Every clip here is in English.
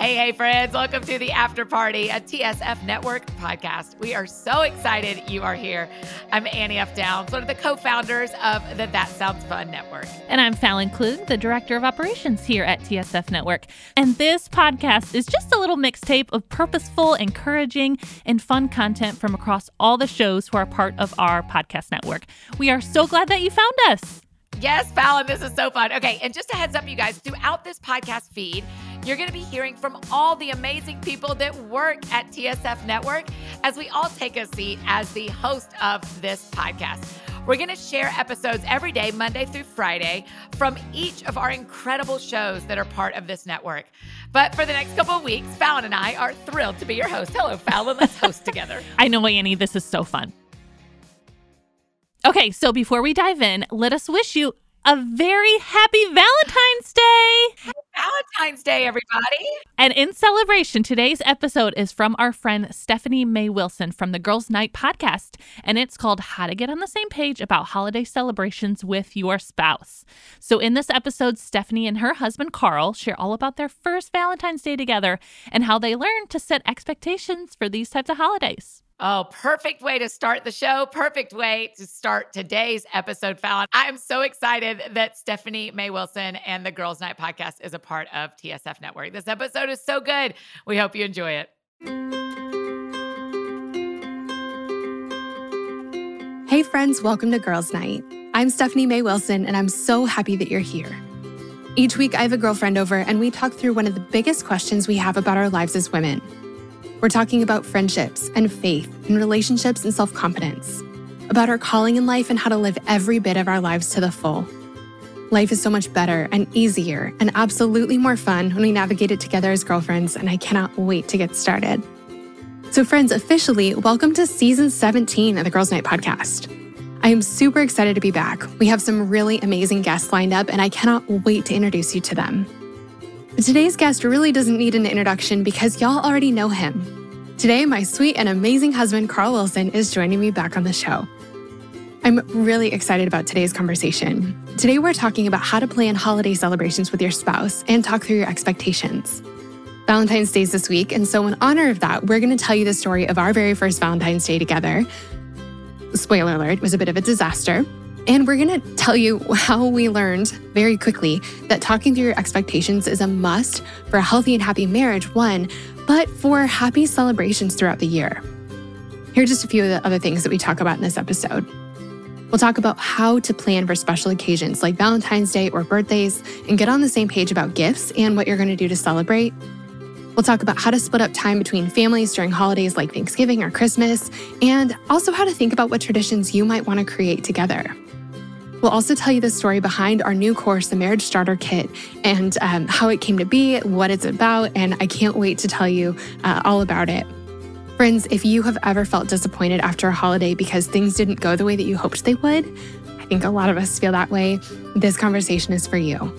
Hey, hey, friends. Welcome to the After Party, a TSF Network podcast. We are so excited you are here. I'm Annie F. Downs, one of the co founders of the That Sounds Fun Network. And I'm Fallon Klug, the Director of Operations here at TSF Network. And this podcast is just a little mixtape of purposeful, encouraging, and fun content from across all the shows who are part of our podcast network. We are so glad that you found us. Yes, Fallon, this is so fun. Okay, and just a heads up, you guys, throughout this podcast feed, you're going to be hearing from all the amazing people that work at TSF Network as we all take a seat as the host of this podcast. We're going to share episodes every day, Monday through Friday, from each of our incredible shows that are part of this network. But for the next couple of weeks, Fallon and I are thrilled to be your host. Hello, Fallon. Let's host together. I know, Annie, this is so fun. Okay, so before we dive in, let us wish you a very happy Valentine's Day. Happy Valentine's Day, everybody. And in celebration, today's episode is from our friend Stephanie May Wilson from the Girls Night podcast, and it's called How to Get on the Same Page About Holiday Celebrations with Your Spouse. So, in this episode, Stephanie and her husband Carl share all about their first Valentine's Day together and how they learned to set expectations for these types of holidays. Oh, perfect way to start the show. Perfect way to start today's episode, Fallon. I am so excited that Stephanie May Wilson and the Girls Night podcast is a part of TSF Network. This episode is so good. We hope you enjoy it. Hey, friends, welcome to Girls Night. I'm Stephanie May Wilson, and I'm so happy that you're here. Each week, I have a girlfriend over, and we talk through one of the biggest questions we have about our lives as women we're talking about friendships and faith and relationships and self confidence, about our calling in life and how to live every bit of our lives to the full. Life is so much better and easier and absolutely more fun when we navigate it together as girlfriends, and I cannot wait to get started. So, friends, officially, welcome to season 17 of the Girls Night podcast. I am super excited to be back. We have some really amazing guests lined up, and I cannot wait to introduce you to them. Today's guest really doesn't need an introduction because y'all already know him. Today, my sweet and amazing husband, Carl Wilson, is joining me back on the show. I'm really excited about today's conversation. Today, we're talking about how to plan holiday celebrations with your spouse and talk through your expectations. Valentine's Day is this week, and so in honor of that, we're going to tell you the story of our very first Valentine's Day together. Spoiler alert, was a bit of a disaster. And we're going to tell you how we learned very quickly that talking through your expectations is a must for a healthy and happy marriage, one, but for happy celebrations throughout the year. Here are just a few of the other things that we talk about in this episode. We'll talk about how to plan for special occasions like Valentine's Day or birthdays and get on the same page about gifts and what you're going to do to celebrate. We'll talk about how to split up time between families during holidays like Thanksgiving or Christmas, and also how to think about what traditions you might want to create together. We'll also tell you the story behind our new course, the Marriage Starter Kit, and um, how it came to be, what it's about, and I can't wait to tell you uh, all about it. Friends, if you have ever felt disappointed after a holiday because things didn't go the way that you hoped they would, I think a lot of us feel that way. This conversation is for you.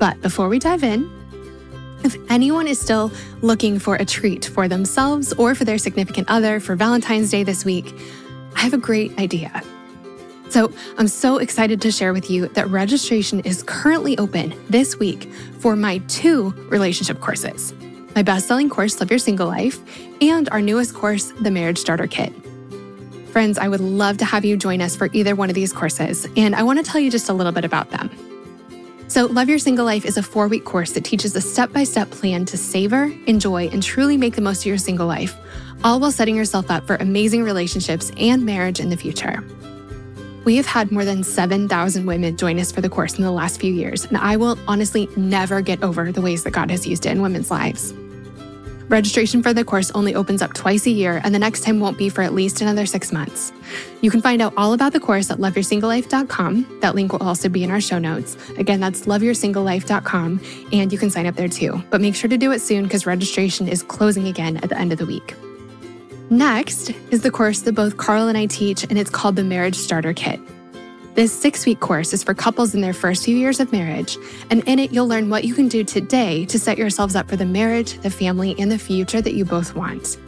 But before we dive in, if anyone is still looking for a treat for themselves or for their significant other for Valentine's Day this week, I have a great idea. So I'm so excited to share with you that registration is currently open this week for my two relationship courses my best selling course, Love Your Single Life, and our newest course, the Marriage Starter Kit. Friends, I would love to have you join us for either one of these courses, and I want to tell you just a little bit about them. So, Love Your Single Life is a four week course that teaches a step by step plan to savor, enjoy, and truly make the most of your single life, all while setting yourself up for amazing relationships and marriage in the future. We have had more than 7,000 women join us for the course in the last few years, and I will honestly never get over the ways that God has used it in women's lives. Registration for the course only opens up twice a year, and the next time won't be for at least another six months. You can find out all about the course at loveyoursinglelife.com. That link will also be in our show notes. Again, that's loveyoursinglelife.com, and you can sign up there too. But make sure to do it soon because registration is closing again at the end of the week. Next is the course that both Carl and I teach, and it's called the Marriage Starter Kit. This six week course is for couples in their first few years of marriage, and in it, you'll learn what you can do today to set yourselves up for the marriage, the family, and the future that you both want.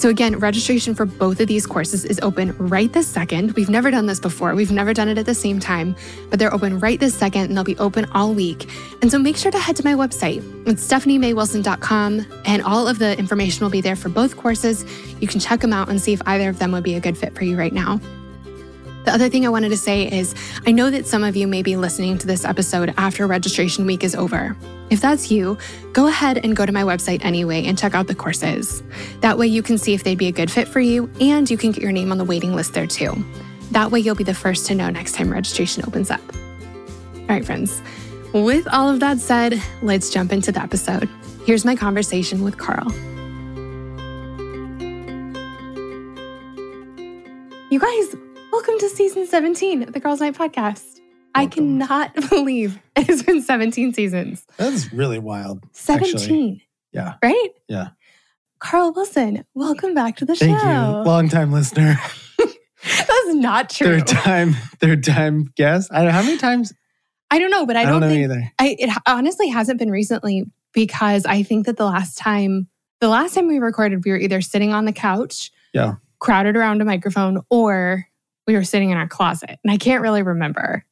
So, again, registration for both of these courses is open right this second. We've never done this before. We've never done it at the same time, but they're open right this second and they'll be open all week. And so make sure to head to my website. It's stephaniemaywilson.com and all of the information will be there for both courses. You can check them out and see if either of them would be a good fit for you right now. The other thing I wanted to say is I know that some of you may be listening to this episode after registration week is over. If that's you, go ahead and go to my website anyway and check out the courses. That way you can see if they'd be a good fit for you and you can get your name on the waiting list there too. That way you'll be the first to know next time registration opens up. All right, friends. With all of that said, let's jump into the episode. Here's my conversation with Carl. You guys, welcome to season 17 of the Girls Night podcast. I cannot believe it's been 17 seasons. That's really wild. 17. Actually. Yeah. Right? Yeah. Carl Wilson, welcome back to the Thank show. Thank you. Long time listener. That's not true. Third time, third time guest. I don't know how many times? I don't know, but I, I, don't, don't know think either. I, it honestly hasn't been recently because I think that the last time, the last time we recorded, we were either sitting on the couch, Yeah. crowded around a microphone, or we were sitting in our closet, and I can't really remember.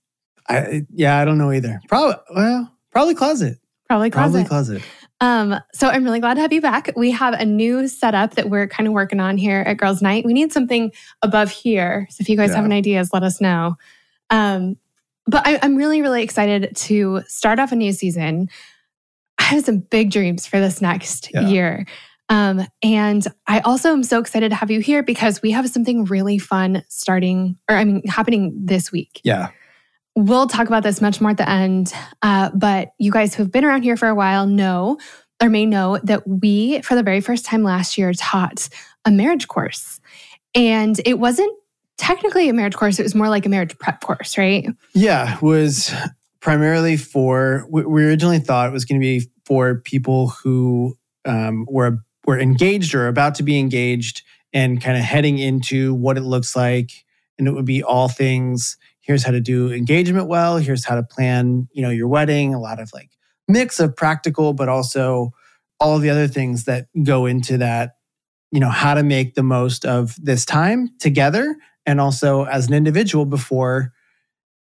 I yeah, I don't know either. Probably well, probably closet. Probably closet. Probably closet. Um, so I'm really glad to have you back. We have a new setup that we're kind of working on here at Girls Night. We need something above here. So if you guys have any ideas, let us know. Um, but I, I'm really, really excited to start off a new season. I have some big dreams for this next Yeah. year. Um, and I also am so excited to have you here because we have something really fun starting, or I mean, happening this week. Yeah. We'll talk about this much more at the end. Uh, but you guys who have been around here for a while know or may know that we, for the very first time last year, taught a marriage course. And it wasn't technically a marriage course, it was more like a marriage prep course, right? Yeah. it Was primarily for we we originally thought it was going to be for people who um, were were engaged or about to be engaged and kind of heading into what it looks like. And it would be all things here's how to do engagement well, here's how to plan, you know, your wedding, a lot of like mix of practical, but also all the other things that go into that, you know, how to make the most of this time together and also as an individual before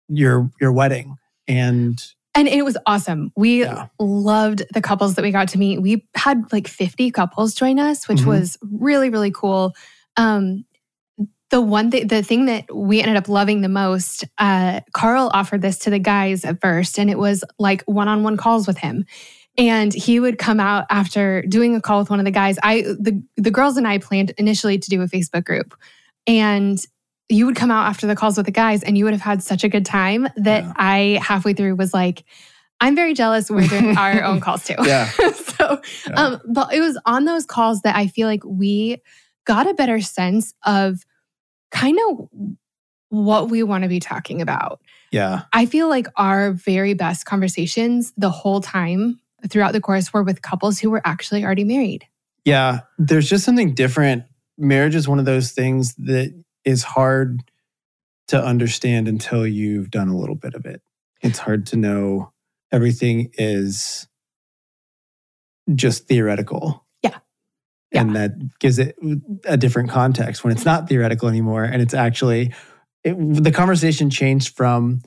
your your wedding. And And it was awesome. We Yeah. loved the couples that we got to meet. We had like 50 couples join us, which Mhm. was really, really cool. Um, the one thing, the thing that we ended up loving the most, uh, Carl offered this to the guys at first, and it was like one-on-one calls with him. And he would come out after doing a call with one of the guys. I the the girls and I planned initially to do a Facebook group. And you would come out after the calls with the guys and you would have had such a good time that Yeah. I halfway through was like, I'm very jealous we're doing our own calls too. Yeah. so Yeah. um, but it was on those calls that I feel like we got a better sense of kind of what we want to be talking about. yeah. I feel like our very best conversations the whole time throughout the course were with couples who were actually already married. Yeah, there's just something different. Marriage is one of those things that is hard to understand until you've done a little bit of it. It's hard to know everything is just theoretical. Yeah. And that gives it a different context when it's not theoretical anymore and it's actually it, the conversation changed from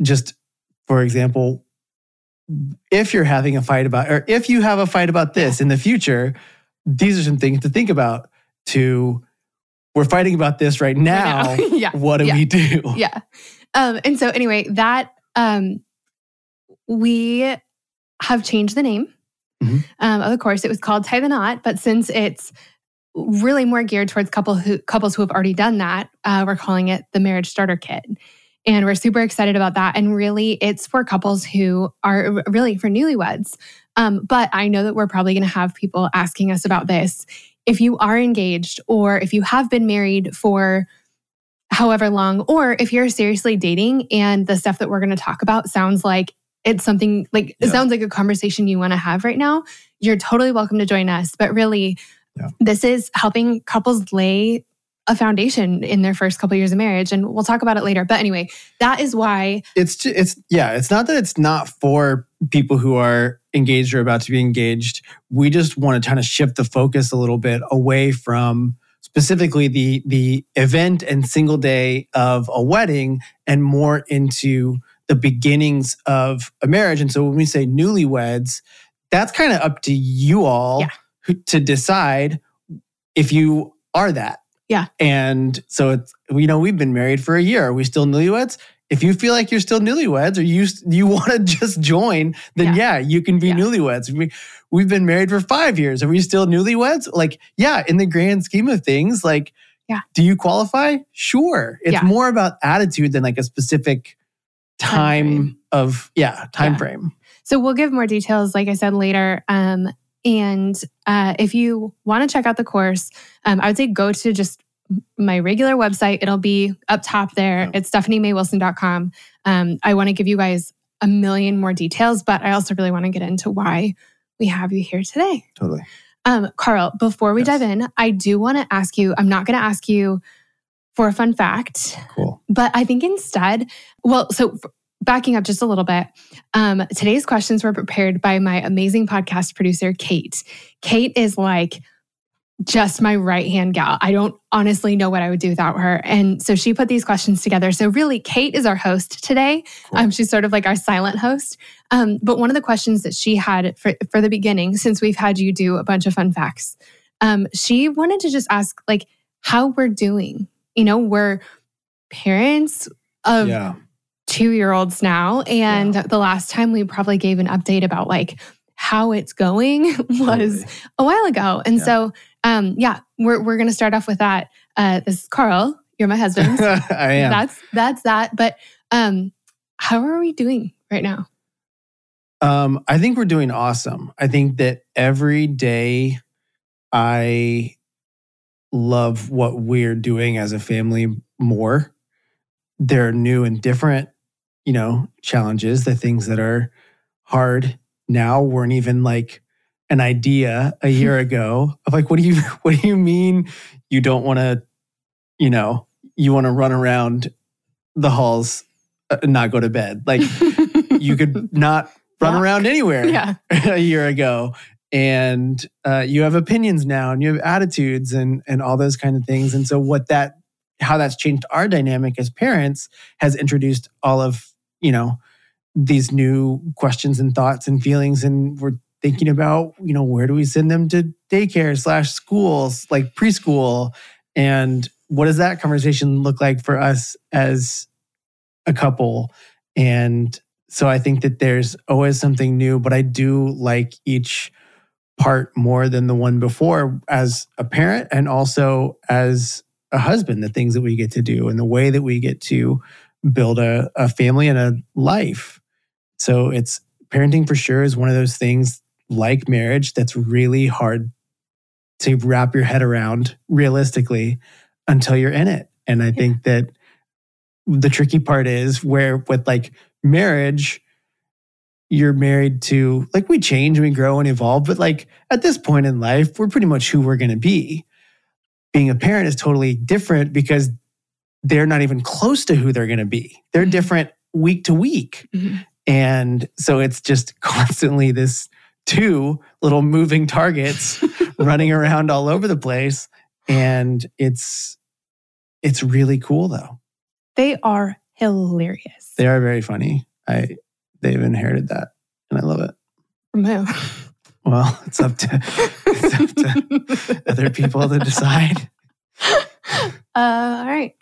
just for example if you're having a fight about or if you have a fight about this in the future these are some things to think about to we're fighting about this right now, Right now. yeah. what do Yeah. we do yeah. Um, and so anyway, that um, we have changed the name Mhm. um, of the course. It was called Tie the Knot, but since it's really more geared towards couple who, couples who have already done that, uh, we're calling it the Marriage Starter Kit. And we're super excited about that. And really, it's for couples who are really for newlyweds. Um, but I know that we're probably going to have people asking us about this. If you are engaged or if you have been married for however long, or if you're seriously dating and the stuff that we're going to talk about sounds like it's something like it sounds like a conversation you want to have right now, you're totally welcome to join us. But really, Yeah. this is helping couples lay a foundation in their first couple years of marriage. And we'll talk about it later. But anyway, that is why it's it's yeah it's not that it's not for people who are engaged or about to be engaged, we just want to kind of shift the focus a little bit away from specifically the the event and single day of a wedding and more into the beginnings of a marriage. And so when we say newlyweds, that's kind of up to you all Yeah. to decide if you are that. Yeah. And so it's you know we've been married for a year. Are we still newlyweds? If you feel like you're still newlyweds or you you want to just join, then yeah, you can be Yeah. newlyweds. We, we've been married for five years. Are we still newlyweds? Like, yeah, in the grand scheme of things, like, Yeah. do you qualify? Sure. It's Yeah. more about attitude than like a specific time, frame. of yeah time Yeah. frame. So we'll give more details, like I said later. Um, and uh, if you want to check out the course, um, I would say go to just my regular website. It'll be up top there. It's stephaniemaywilson.com. Um, I want to give you guys a million more details, but I also really want to get into why we have you here today. Totally. Um, Carl, before we Yes. dive in, I do want to ask you, I'm not going to ask you for a fun fact. Cool. But I think instead, well, so backing up just a little bit, um, today's questions were prepared by my amazing podcast producer, Kate. Kate is like just my right hand gal. I don't honestly know what I would do without her. And so she put these questions together. So really, Kate is our host today. Cool. Um, she's sort of like our silent host. Um, but one of the questions that she had for, for the beginning, since we've had you do a bunch of fun facts, um, she wanted to just ask like how we're doing. You know, we're parents of yeah. two year olds now. And the last time we probably gave an update about like how it's going was Totally. a while ago. And Yeah. so, um, yeah, we're, we're going to start off with that. Uh, this is Carl. You're my husband. I am. That's, that's that. But, um, how are we doing right now? Um, I think we're doing awesome. I think that every day I love what we're doing as a family more. There are new and different, you know, challenges. The things that are hard now weren't even like an idea a year ago of like, what do you what do you mean you don't want to, you know, you want to run around the halls uh, and not go to bed? Like you could not run Walk. around anywhere yeah. a year ago and uh, you have opinions now and you have attitudes and and all those kind of things and so what that how that's changed our dynamic as parents has introduced all of you know these new questions and thoughts and feelings and we're thinking about you know where do we send them to daycare slash schools like preschool? And what does that conversation look like for us as a couple? And so i think that there's always something new but i do like each part more than the one before as a parent and also as a husband the things that we get to do and the way that we get to build a, a family and a life. So it's parenting for sure is one of those things like marriage that's really hard to wrap your head around realistically until you're in it. And i think that the tricky part is where with like marriage you're married to like we change and we grow and evolve but like at this point in life we're pretty much who we're going to be. Being a parent is totally different because they're not even close to who they're going to be. They're Mhm. different week to week. Mhm. and so it's just constantly this two little moving targets running around all over the place and it's it's really cool though They are hilarious. they are very funny i they've inherited that and i love it From who? well it's up to it's up to other people to decide Uh, all right.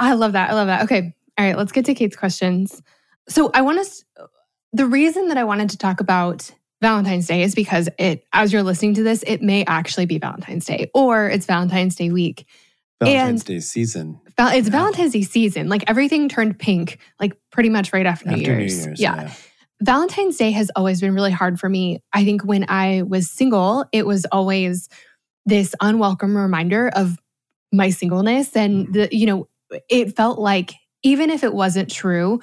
I love that. I love that. Okay. All right. Let's get to Kate's questions. So I want to, the reason that I wanted to talk about Valentine's Day is because it, as you're listening to this, it may actually be Valentine's Day or it's Valentine's Day week. valentine's And- day season Val- It's Yeah. Valentine's Day season. Like everything turned pink, like pretty much right after New Year's. new year's yeah. Valentine's Day has always been really hard for me. I think when I was single, it was always this unwelcome reminder of my singleness. And mm-hmm. the, you know, it felt like even if it wasn't true,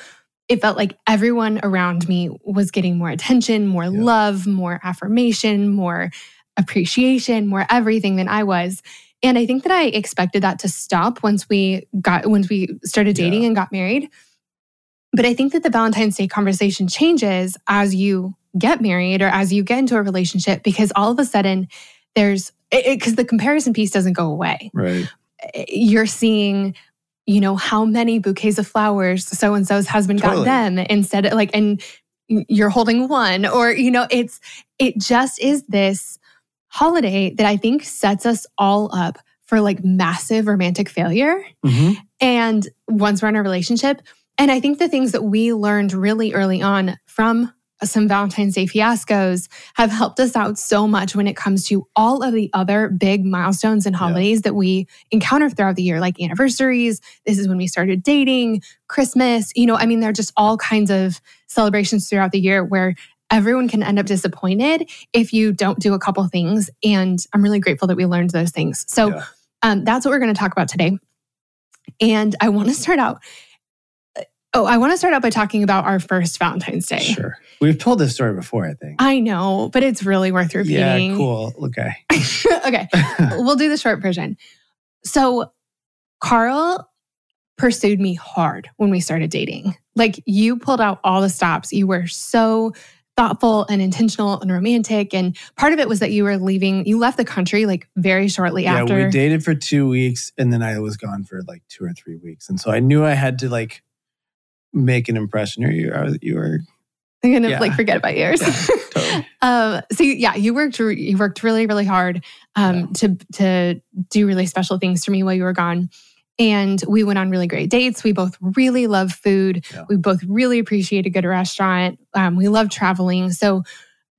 it felt like everyone around me was getting more attention, more Yeah. love, more affirmation, more appreciation, more everything than I was. And I think that I expected that to stop once we got once we started dating Yeah. and got married. But I think that the Valentine's Day conversation changes as you get married or as you get into a relationship because all of a sudden there's because the comparison piece doesn't go away. Right. Eh, you're seeing, you know, how many bouquets of flowers so and so's husband Totally. got them instead of like, and you're holding one, or, you know, it's, it just is this holiday that I think sets us all up for like massive romantic failure. hmm And once we're in a relationship, and I think the things that we learned really early on from some Valentine's Day fiascos have helped us out so much when it comes to all of the other big milestones and holidays that we encounter throughout the year, like anniversaries. This is when we started dating, Christmas. You know, I mean, there are just all kinds of celebrations throughout the year where everyone can end up disappointed if you don't do a couple things. And I'm really grateful that we learned those things. So Yeah. um, that's what we're going to talk about today. And I want to start out. Oh, I want to start out by talking about our first Valentine's Day. Sure. We've told this story before, I think. I know, but it's really worth repeating. yeah, cool. Okay. okay, we'll do the short version. So, Carl pursued me hard when we started dating. Like, you pulled out all the stops. You were so thoughtful and intentional and romantic. And part of it was that you were leaving, you left the country like very shortly yeah, after. Yeah, we dated for two weeks and then I was gone for like two or three weeks. And so I knew I had to like make an impression or you are you were I'm gonna Yeah. like forget about yours. Yeah, totally. um, so yeah, you worked you worked really really hard um, to to do really special things for me while you were gone, and we went on really great dates. We both really love food. Yeah. We both really appreciate a good restaurant. Um, we love traveling. So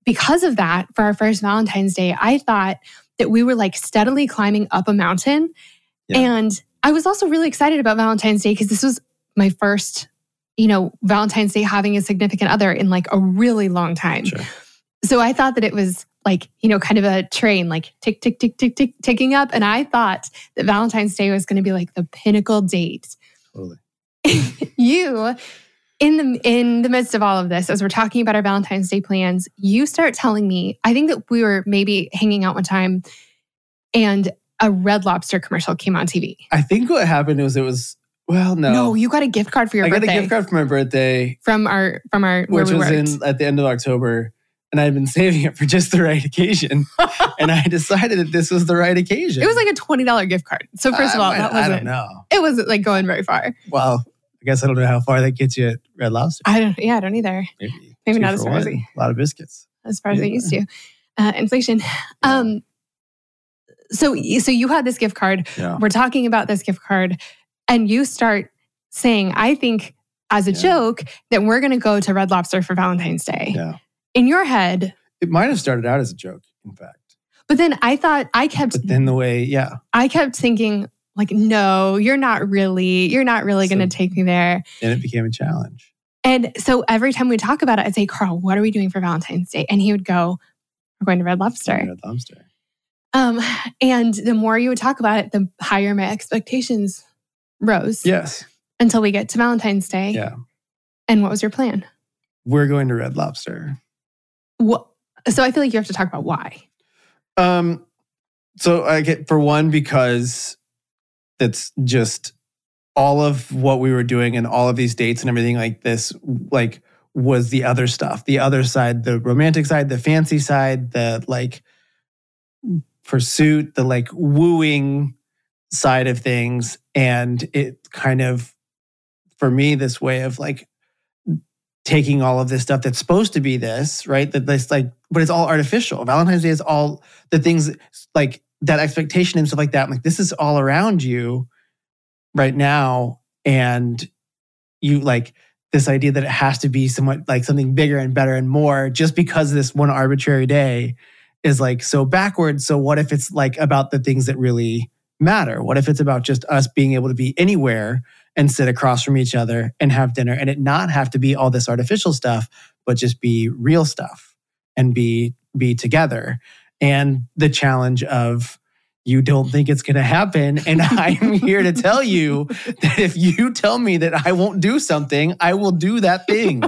because of that, for our first Valentine's Day, I thought that we were like steadily climbing up a mountain, Yeah. and I was also really excited about Valentine's Day because this was my first. You know, Valentine's Day having a significant other in like a really long time. Sure. So I thought that it was like, you know, kind of a train, like tick, tick, tick, tick, tick, ticking up. And I thought that Valentine's Day was going to be like the pinnacle date. Totally. you, in the in the midst of all of this, as we're talking about our Valentine's Day plans, you start telling me, I think that we were maybe hanging out one time and a red lobster commercial came on TV. I think what happened was it was well, no. No, you got a gift card for your birthday. I got a gift card for my birthday, from our from our where which we was worked. in at the end of October. And I had been saving it for just the right occasion. and I decided that this was the right occasion. it was like a twenty dollar gift card. So first of all, might- that I don't wasn't know. it wasn't like going very far. Well, I guess I don't know how far that gets you at Red Lobster. I don't. Yeah, I don't either. Maybe, Maybe two not for as far as one. we- a lot of biscuits. as far as Yeah. used to. Uh, inflation. Um. So so you had this gift card. Yeah. We're talking about this gift card, and you start saying, "I think." As a Yeah. joke, that we're going to go to Red Lobster for Valentine's Day. Yeah. In your head, It might have started out as a joke, in fact. but then I thought I kept But then the way, yeah. I kept thinking like, no, you're not really, you're not really going to take me there. And it became a challenge. And so every time we talk about it, I'd say, Carl, what are we doing for Valentine's Day? And he would go, We're going to Red Lobster. Red Lobster. Um, and the more you would talk about it, the higher my expectations rose Yes. until we get to Valentine's Day. Yeah. And what was your plan? We're going to Red Lobster. What? So I feel like you have to talk about why. Um, so I get for one because it's just all of what we were doing and all of these dates and everything like this, like was the other stuff, the other side, the romantic side, the fancy side, the like pursuit, the like wooing side of things, and it kind of for me this way of like taking all of this stuff that's supposed to be this right that this like but it's all artificial. Valentine's day is all the things like that expectation and stuff like that. Like this is all around you right now and you like this idea that it has to be somewhat like something bigger and better and more just because this one arbitrary day is like so backwards so what if it's like about the things that really matter? What if it's about just us being able to be anywhere and sit across from each other and have dinner and it not have to be all this artificial stuff but just be real stuff and be be together? And the challenge of you don't think it's going to happen and i'm here to tell you that if you tell me that i won't do something i will do that thing.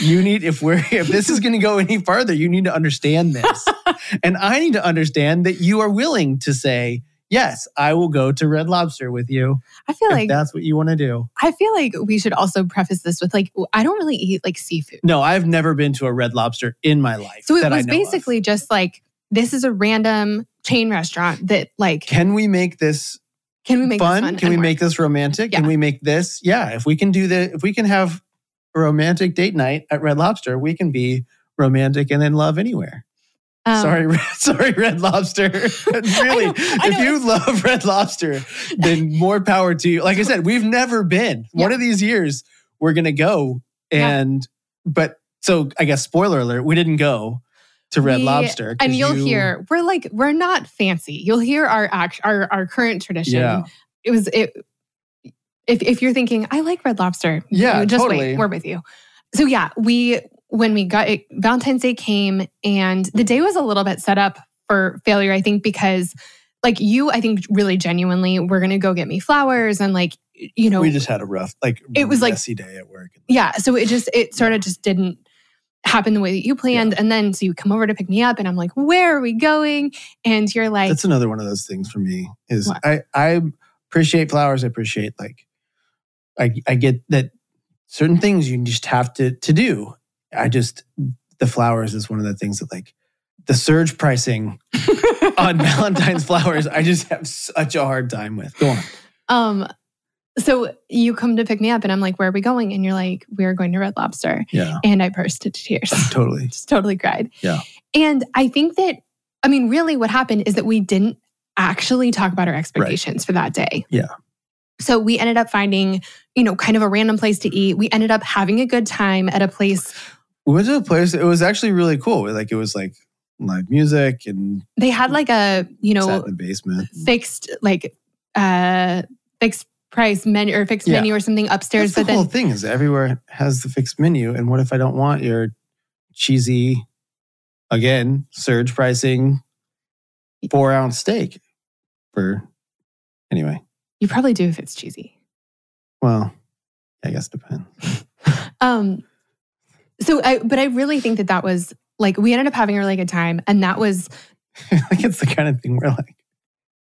You need if we're if this is going to go any further you need to understand this. And i need to understand that you are willing to say yes, I will go to Red Lobster with you I feel like that's what you want to do. I feel like we should also preface this with like I don't really eat like seafood. No, I've never been to a Red Lobster in my life. So it that I was know of. basically just like this is a random chain restaurant that like Can we make this can we make fun? this fun? Can we work? make this romantic? Can we make this? Yeah, if we can do the, if we can have a romantic date night at Red Lobster, we can be romantic and in love anywhere. Um, sorry, sorry, Red Lobster. really, know, I if you love Red Lobster, then more power to you. Like I said, we've never been. One of these years, we're gonna go, Yeah. and but so I guess spoiler alert, we didn't go to Red We- Lobster, And you'll you- hear we're like we're not fancy. You'll hear our act our our current tradition. Yeah. It was it. If if you're thinking I like Red Lobster, Yeah, just totally. wait. We're with you. So yeah, we when we got it, Valentine's Day came and the day was a little bit set up for failure. I think because like you, I think really genuinely, we're gonna go get me flowers and like you know we just had a rough, like It was like- messy day at work. yeah so it just it sort of just didn't happen the way that you planned and then so you come over to pick me up and i'm like where are we going and you're like That's another one of those things for me. Is What? I I appreciate flowers. I appreciate like I I get that certain things you just have to to do. I just the flowers is one of the things that like the surge pricing on Valentine's flowers. I just have such a hard time with. Go on. um so you come to pick me up and i'm like where are we going and you're like we're going to red lobster Yeah, and i burst into tears totally. just totally cried Yeah. and i think that i mean really what happened is that we didn't actually talk about our expectations for that day Yeah. so we ended up finding you know kind of a random place to eat we ended up having a good time at a place We went to a place. It was actually really cool. Like it was like live music and they had like a you know in the basement. fixed like uh fixed price menu or fixed Yeah. menu or something upstairs That's but the whole then thing is everywhere has the fixed menu. And what if I don't want your cheesy, again, surge pricing four ounce steak for anyway. you probably do if it's cheesy Well, I guess it depends. um so i but i really think that that was like we ended up having a really good time and that was like it's the kind of thing where like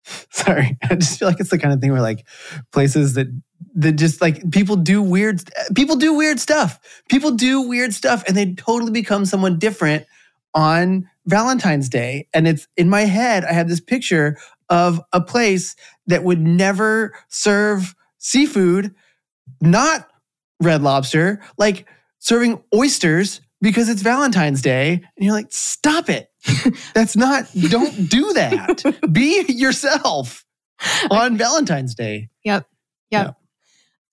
sorry, I just feel like it's the kind of thing where like places that that just like people do weird people do weird stuff. People do weird stuff and they totally become someone different on Valentine's Day. And it's in my head, I have this picture of a place that would never serve seafood, not red lobster, like serving oysters because it's Valentine's Day. And you're like, stop it. That's not, don't do that. Be yourself on Valentine's Day. Yep. Yep. yep.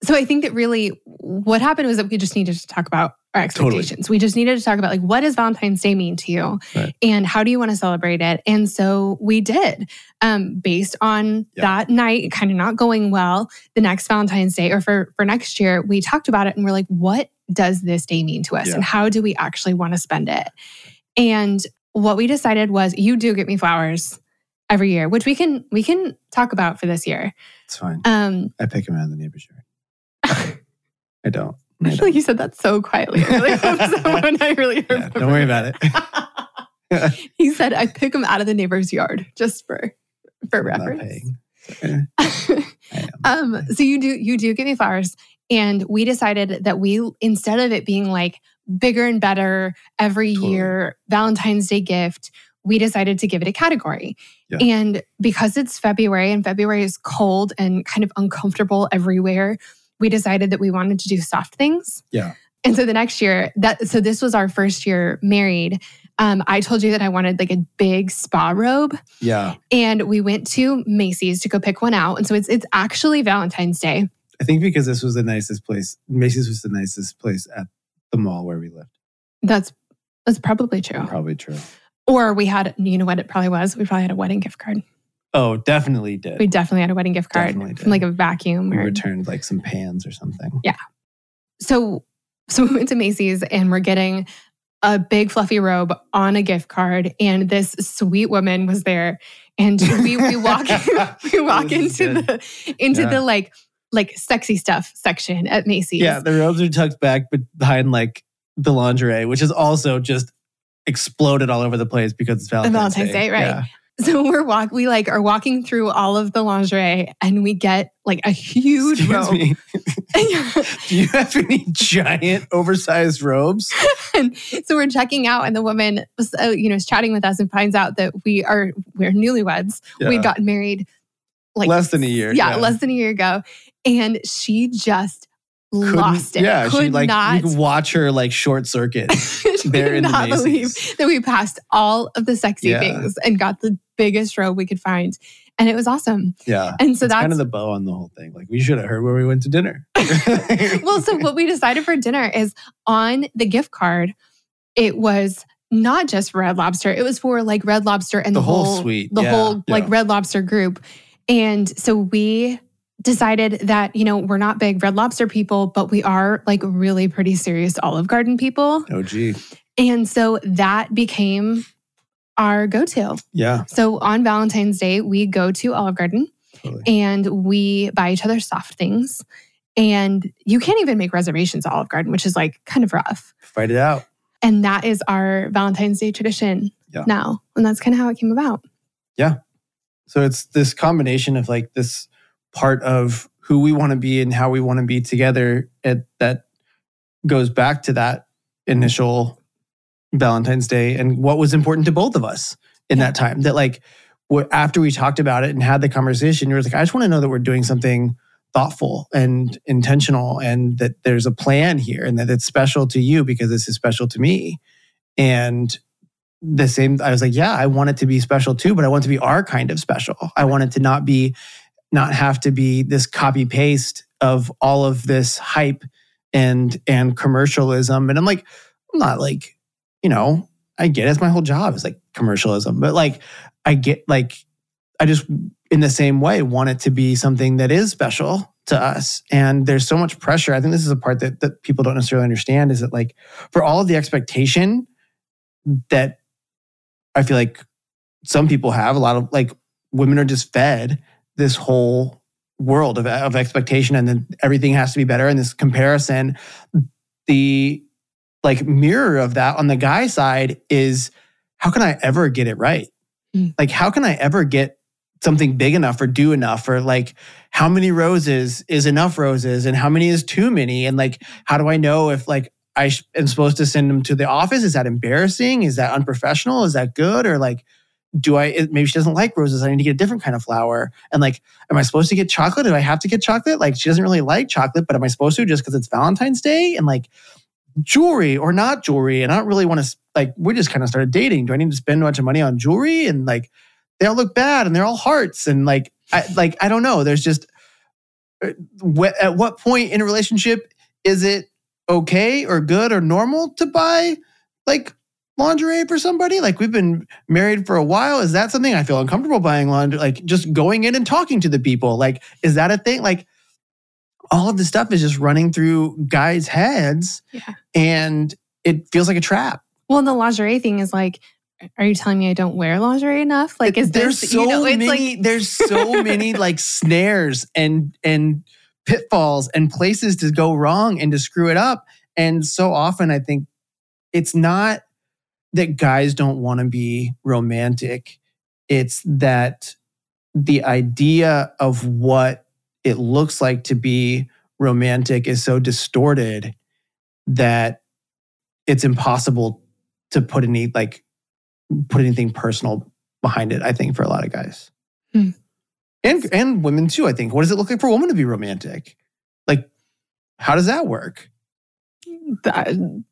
So i think that really what happened was that we just needed to talk about our Totally. expectations we just needed to talk about like what does valentine's day mean to you Right. and how do you want to celebrate it and so we did um, based on Yeah. that night kind of not going well the next valentine's day or for for next year we talked about it and we're like what does this day mean to us Yeah. and how do we actually want to spend it and what we decided was you do get me flowers every year which we can we can talk about for this year It's fine. um I pick them out of the neighbor's yard. I don't. I I feel don't. like you said that so quietly. I really hope someone I really heard. Yeah, don't worry about it. he said, "I pick them out of the neighbor's yard just for for I'm reference." paying. So, I am. um, so you do you do get me flowers, and we decided that we instead of it being like bigger and better every Totally. year Valentine's Day gift, we decided to give it a category. Yeah. And because it's February and February is cold and kind of uncomfortable everywhere, we decided that we wanted to do soft things. Yeah. And so the next year, that so this was our first year married. Um, I told you that I wanted like a big spa robe, Yeah. and we went to Macy's to go pick one out. And so it's it's actually Valentine's Day. I think because this was the nicest place. Macy's was the nicest place at the mall where we lived. That's that's probably true. Probably true. Or we had, you know what it probably was? We probably had a wedding gift card. Oh, definitely did. We definitely had a wedding gift card Definitely from did. like a vacuum. We Or, returned like some pans or something. Yeah. So so we went to Macy's and we're getting a big fluffy robe on a gift card, and this sweet woman was there, and we we walk we walk into good. the into Yeah. the like like sexy stuff section at Macy's. Yeah, the robes are tucked back behind like the lingerie, which is also just exploded all over the place because it's Valentine's, Valentine's Day, right. Yeah. So we're walk we like are walking through all of the lingerie and we get like a huge Excuse robe. me. Do you have any giant oversized robes? and so we're checking out and the woman was uh, you know is chatting with us and finds out that we are we're newlyweds. Yeah. We'd gotten married like less than a year. yeah, less than a year ago. And she just Couldn't- lost it. Yeah, could she like not you could watch her like short circuit. she there could in the not believe that we passed all of the sexy Yeah. things and got the biggest robe we could find. And it was awesome. Yeah. And so that's kind of the bow on the whole thing. Like we should have heard where we went to dinner. well, so what we decided for dinner is on the gift card, it was not just Red Lobster, it was for like Red Lobster and The the, whole suite, the yeah, whole like yeah. Red Lobster group. And so we decided that, you know, we're not big Red Lobster people, but we are like really pretty serious Olive Garden people. oh gee. And so that became our go to. Yeah. So on Valentine's Day, we go to Olive Garden Totally. and we buy each other soft things. And you can't even make reservations at Olive Garden, which is like kind of rough. Fight it out. And that is our Valentine's Day tradition Yeah. now. And that's kind of how it came about. Yeah. So it's this combination of like this part of who we want to be and how we want to be together at, that goes back to that initial Valentine's Day and what was important to both of us in that time. That like after we talked about it and had the conversation, you were like, I just want to know that we're doing something thoughtful and intentional and that there's a plan here and that it's special to you because this is special to me. And the same i was like yeah i want it to be special too but i want it to be our kind of special i want it to not be not have to be this copy paste of all of this hype and and commercialism. And i'm like i'm not like you know i get it. it's my whole job is like commercialism. But like i get like i just in the same way want it to be something that is special to us. And there's so much pressure. I think this is a part that, that people don't necessarily understand is that like for all of the expectation that I feel like some people have a lot of like women are just fed this whole world of, of expectation and then everything has to be better and this comparison the like mirror of that on the guy side is how can I ever get it right? Mm. Like how can I ever get something big enough or do enough or like how many roses is enough roses and how many is too many and like how do I know if like I sh- am supposed to send them to the office? Is that embarrassing? Is that unprofessional? Is that good? Or like, do I, maybe she doesn't like roses. I need to get a different kind of flower. And like, am I supposed to get chocolate? Do I have to get chocolate? Like, she doesn't really like chocolate, but am I supposed to just because it's Valentine's Day? And like, jewelry or not jewelry. And I don't really want to, like, we just kind of started dating. Do I need to spend a bunch of money on jewelry? And like, they all look bad and they're all hearts. And like, I, like, I don't know. There's just, uh, at what point in a relationship is it okay or good or normal to buy like lingerie for somebody? Like we've been married for a while. Is that something I feel uncomfortable buying lingerie? Like just going in and talking to the people. Like, is that a thing? Like all of this stuff is just running through guys' heads Yeah. and it feels like a trap. Well, and the lingerie thing is like, are you telling me I don't wear lingerie enough? Like, is there's this, so you know, it's many like, there's so many like snares and and pitfalls and places to go wrong and to screw it up and so often i think it's not that guys don't want to be romantic. It's that the idea of what it looks like to be romantic is so distorted that it's impossible to put any like put anything personal behind it i think for a lot of guys. Hmm. and and women too i think. What does it look like for a woman to be romantic? Like how does that work? That-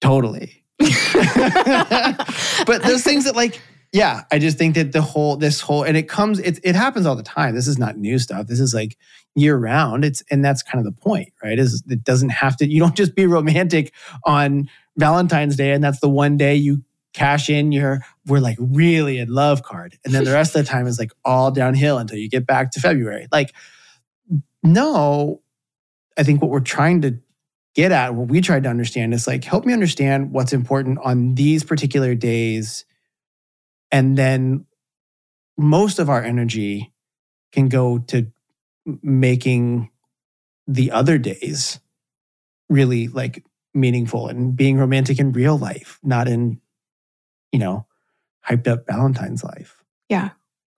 totally but those things that like yeah i just think that the whole this whole and it comes it, it happens all the time. This is not new stuff. This is like year round it's and that's kind of the point right is it doesn't have to you don't just be romantic on valentine's day and that's the one day you cash in your we're like really in love card. And then the rest of the time is like all downhill until you get back to february. Like no i think what we're trying to get at what we tried to understand is like help me understand what's important on these particular days and then most of our energy can go to making the other days really like meaningful and being romantic in real life not in you know hyped up Valentine's life. Yeah,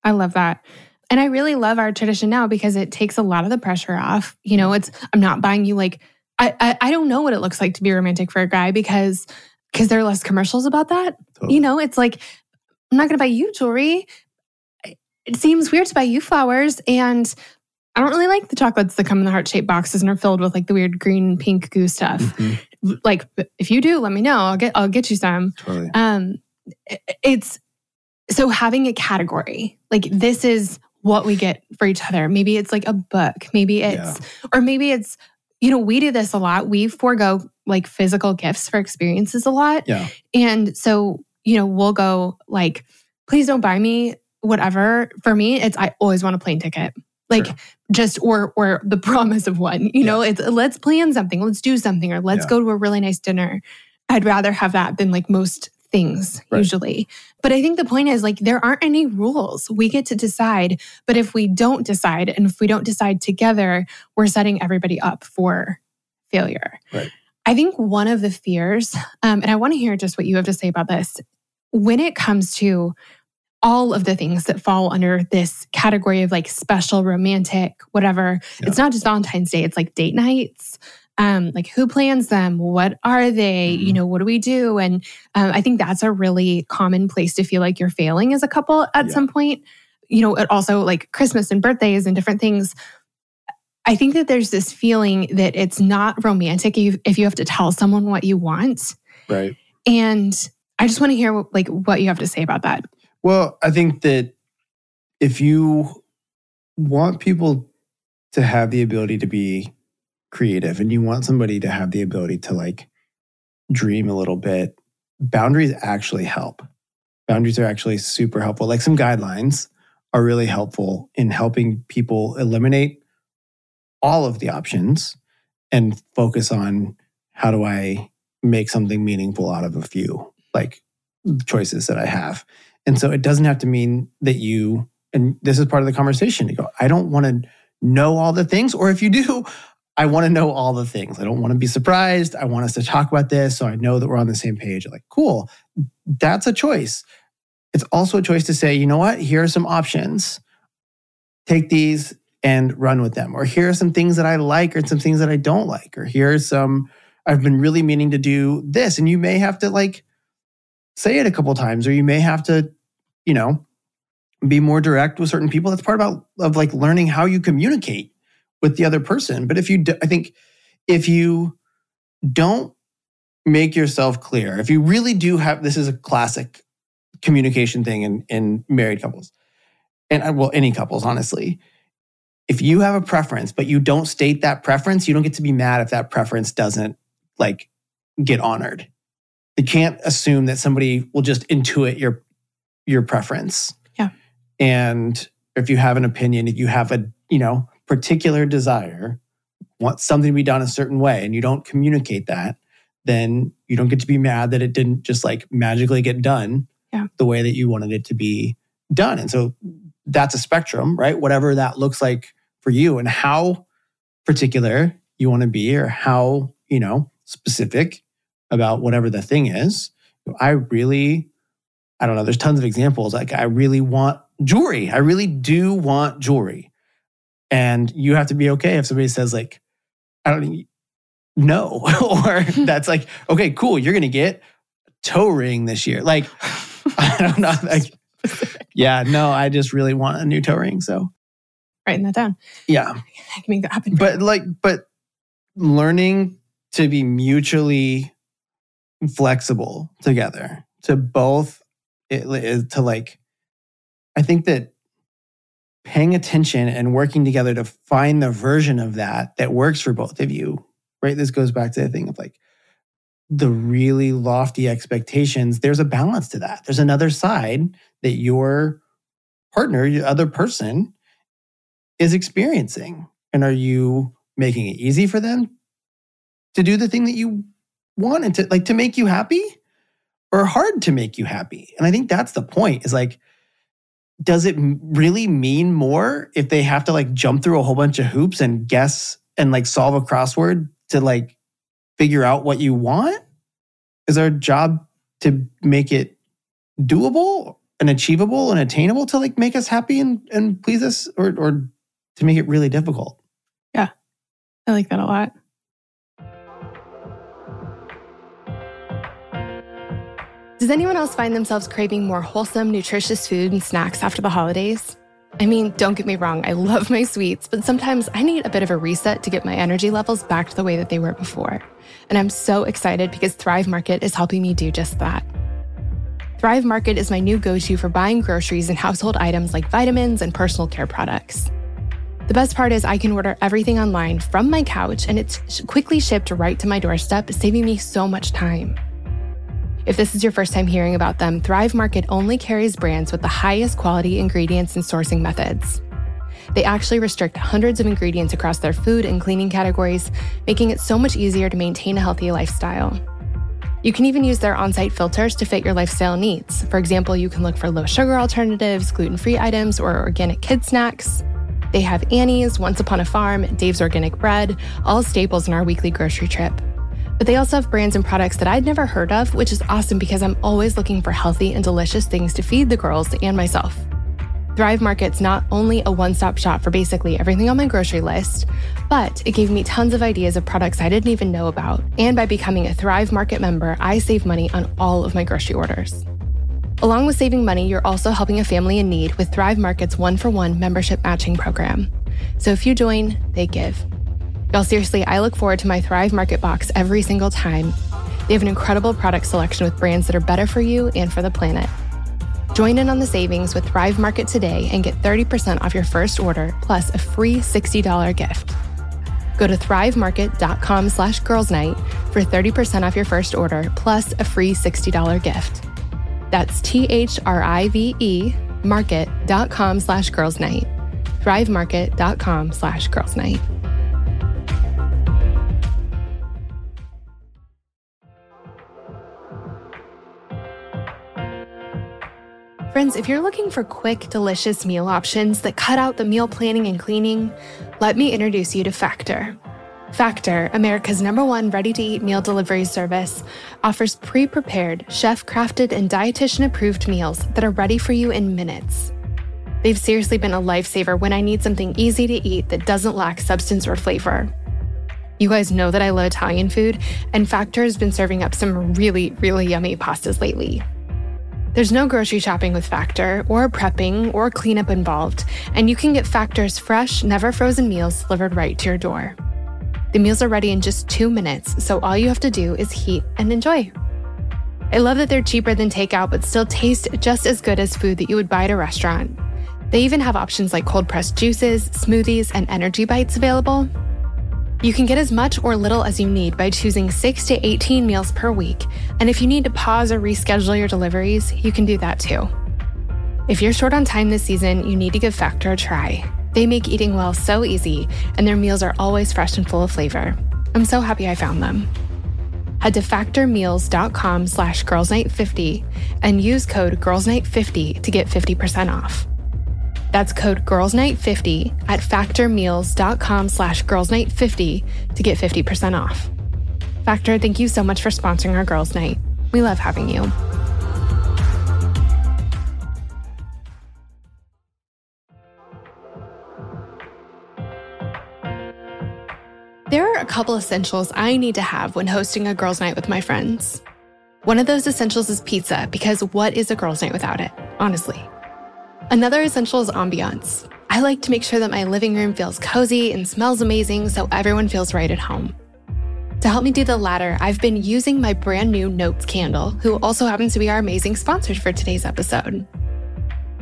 I love that. And I really love our tradition now because it takes a lot of the pressure off. You know, it's I'm not buying you like I I, I don't know what it looks like to be romantic for a guy because because there are less commercials about that. Totally. You know, it's like I'm not going to buy you jewelry. It seems weird to buy you flowers and I don't really like the chocolates that come in the heart shaped boxes and are filled with like the weird green pink goo stuff. Mhm, Like if you do, let me know. I'll get I'll get you some. totally. Um it's so having a category. Like this is what we get for each other. Maybe it's like a book. Maybe it's or maybe it's you know, we do this a lot. We forego like physical gifts for experiences a lot. Yeah. And so, you know, we'll go like, please don't buy me whatever. For me, it's I always want a plane ticket. Like Sure. just or or the promise of one. You know, it's let's plan something, let's do something, or let's Yeah. go to a really nice dinner. I'd rather have that than like most things Right. usually. But I think the point is like there aren't any rules. We get to decide. But if we don't decide and if we don't decide together, we're setting everybody up for failure. Right. I think one of the fears, um, and I want to hear just what you have to say about this, when it comes to all of the things that fall under this category of like special, romantic, whatever. Yeah. It's not just Valentine's Day, it's like date nights. Um, like who plans them? What are they? You Mhm. know, what do we do? And um, I think that's a really common place to feel like you're failing as a couple at Yeah. some point. You know, it also like Christmas and birthdays and different things. I think that there's this feeling that it's not romantic if if you have to tell someone what you want. Right. And I just want to hear like what you have to say about that. Well, I think that if you want people to have the ability to be creative and you want somebody to have the ability to like dream a little bit, boundaries actually help. Boundaries are actually super helpful. Like some guidelines are really helpful in helping people eliminate all of the options and focus on how do I make something meaningful out of a few like choices that I have. And so it doesn't have to mean that you, and this is part of the conversation, to go, I don't want to know all the things. Or if you do, I want to know all the things. I don't want to be surprised. I want us to talk about this so I know that we're on the same page. Like, cool, that's a choice. It's also a choice to say, you know what, here are some options. Take these and run with them. Or here are some things that I like or some things that I don't like. Or here are some, I've been really meaning to do this. And you may have to like, say it a couple times or you may have to you know be more direct with certain people that's part about of like learning how you communicate with the other person but if you do, i think if you don't make yourself clear if you really do have this is a classic communication thing in in married couples and uh, well any couples honestly if you have a preference but you don't state that preference you don't get to be mad if that preference doesn't like get honored you can't assume that somebody will just intuit your your preference. Yeah. And if you have an opinion, if you have a, you know, particular desire, want something to be done a certain way and you don't communicate that, then you don't get to be mad that it didn't just like magically get done Yeah. the way that you wanted it to be done. And so that's a spectrum, right? Whatever that looks like for you and how particular you want to be or how, you know, specific about whatever the thing is. I really, I don't know, there's tons of examples. Like, I really want jewelry. I really do want jewelry. And you have to be okay if somebody says, like, I don't know, or that's like, okay, cool, you're going to get a toe ring this year. Like, I don't know. Like, yeah, no, I just really want a new toe ring. So, Writing that down. yeah I can make that happen. but like but learning to be mutually flexible together to both it, it- to like i think that paying attention and working together to find the version of that that works for both of you right? This goes back to the thing of like the really lofty expectations. There's a balance to that. There's another side that your partner your other person is experiencing. And are you making it easy for them to do the thing that you want and to like to make you happy or hard to make you happy? And i think that's the point is like does it really mean more if they have to like jump through a whole bunch of hoops and guess and like solve a crossword to like figure out what you want is our job to make it doable and achievable and attainable to like make us happy and, and please us or, or to make it really difficult. Yeah. I like that a lot. Does anyone else find themselves craving more wholesome, nutritious food and snacks after the holidays? I mean, don't get me wrong, I love my sweets, but sometimes I need a bit of a reset to get my energy levels back to the way that they were before. And I'm so excited because Thrive Market is helping me do just that. Thrive Market is my new go to for buying groceries and household items like vitamins and personal care products. The best part is I can order everything online from my couch and it's quickly shipped right to my doorstep, saving me so much time. If this is your first time hearing about them, Thrive Market only carries brands with the highest quality ingredients and sourcing methods. They actually restrict hundreds of ingredients across their food and cleaning categories, making it so much easier to maintain a healthy lifestyle. You can even use their on site filters to fit your lifestyle needs. For example, you can look for low sugar alternatives, gluten free items, or organic kid snacks. They have Annie's, Once Upon a Farm, Dave's Organic Bread, all staples in our weekly grocery trip. But they also have brands and products that I'd never heard of, which is awesome because I'm always looking for healthy and delicious things to feed the girls and myself. Thrive Market's not only a one stop shop for basically everything on my grocery list, but it gave me tons of ideas of products I didn't even know about. And by becoming a Thrive Market member, I save money on all of my grocery orders. Along with saving money, you're also helping a family in need with Thrive Market's one for one membership matching program. So if you join, they give. Y'all, seriously, I look forward to my Thrive Market box every single time. They have an incredible product selection with brands that are better for you and for the planet. Join in on the savings with Thrive Market today and get 30% off your first order plus a free $60 gift. Go to thrivemarket.com slash girls night for 30% off your first order plus a free $60 gift. That's T-H-R-I-V-E market.com slash girls night. thrivemarket.com slash girls night. Friends, if you're looking for quick, delicious meal options that cut out the meal planning and cleaning, let me introduce you to Factor. Factor, America's number one ready to eat meal delivery service, offers pre prepared, chef crafted, and dietitian approved meals that are ready for you in minutes. They've seriously been a lifesaver when I need something easy to eat that doesn't lack substance or flavor. You guys know that I love Italian food, and Factor has been serving up some really, really yummy pastas lately. There's no grocery shopping with Factor, or prepping, or cleanup involved, and you can get Factor's fresh, never frozen meals delivered right to your door. The meals are ready in just two minutes, so all you have to do is heat and enjoy. I love that they're cheaper than takeout, but still taste just as good as food that you would buy at a restaurant. They even have options like cold pressed juices, smoothies, and energy bites available. You can get as much or little as you need by choosing 6 to 18 meals per week, and if you need to pause or reschedule your deliveries, you can do that too. If you're short on time this season, you need to give Factor a try. They make eating well so easy, and their meals are always fresh and full of flavor. I'm so happy I found them. Head to factormeals.com slash girlsnight50 and use code girlsnight50 to get 50% off. That's code GIRLSNIGHT50 at factormeals.com slash GIRLSNIGHT50 to get 50% off. Factor, thank you so much for sponsoring our Girls Night. We love having you. There are a couple essentials I need to have when hosting a girls' night with my friends. One of those essentials is pizza, because what is a girls' night without it, honestly? Another essential is ambiance. I like to make sure that my living room feels cozy and smells amazing so everyone feels right at home. To help me do the latter, I've been using my brand new Notes candle, who also happens to be our amazing sponsor for today's episode.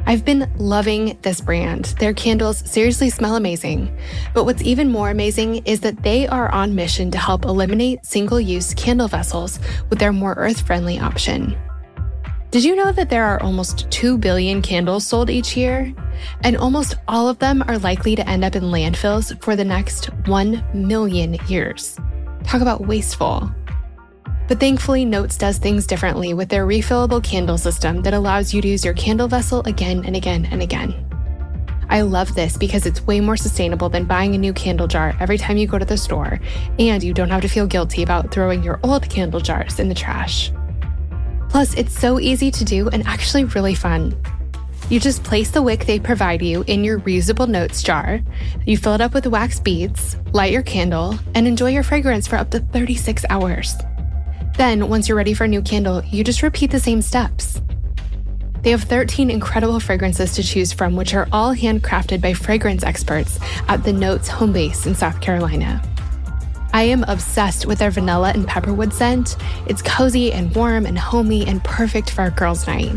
I've been loving this brand. Their candles seriously smell amazing. But what's even more amazing is that they are on mission to help eliminate single use candle vessels with their more earth friendly option. Did you know that there are almost 2 billion candles sold each year? And almost all of them are likely to end up in landfills for the next 1 million years. Talk about wasteful. But thankfully, Notes does things differently with their refillable candle system that allows you to use your candle vessel again and again and again. I love this because it's way more sustainable than buying a new candle jar every time you go to the store, and you don't have to feel guilty about throwing your old candle jars in the trash. Plus, it's so easy to do and actually really fun. You just place the wick they provide you in your reusable notes jar. You fill it up with wax beads, light your candle, and enjoy your fragrance for up to 36 hours. Then, once you're ready for a new candle, you just repeat the same steps. They have 13 incredible fragrances to choose from, which are all handcrafted by fragrance experts at the Notes home base in South Carolina. I am obsessed with their vanilla and pepperwood scent. It's cozy and warm and homey and perfect for a girls' night.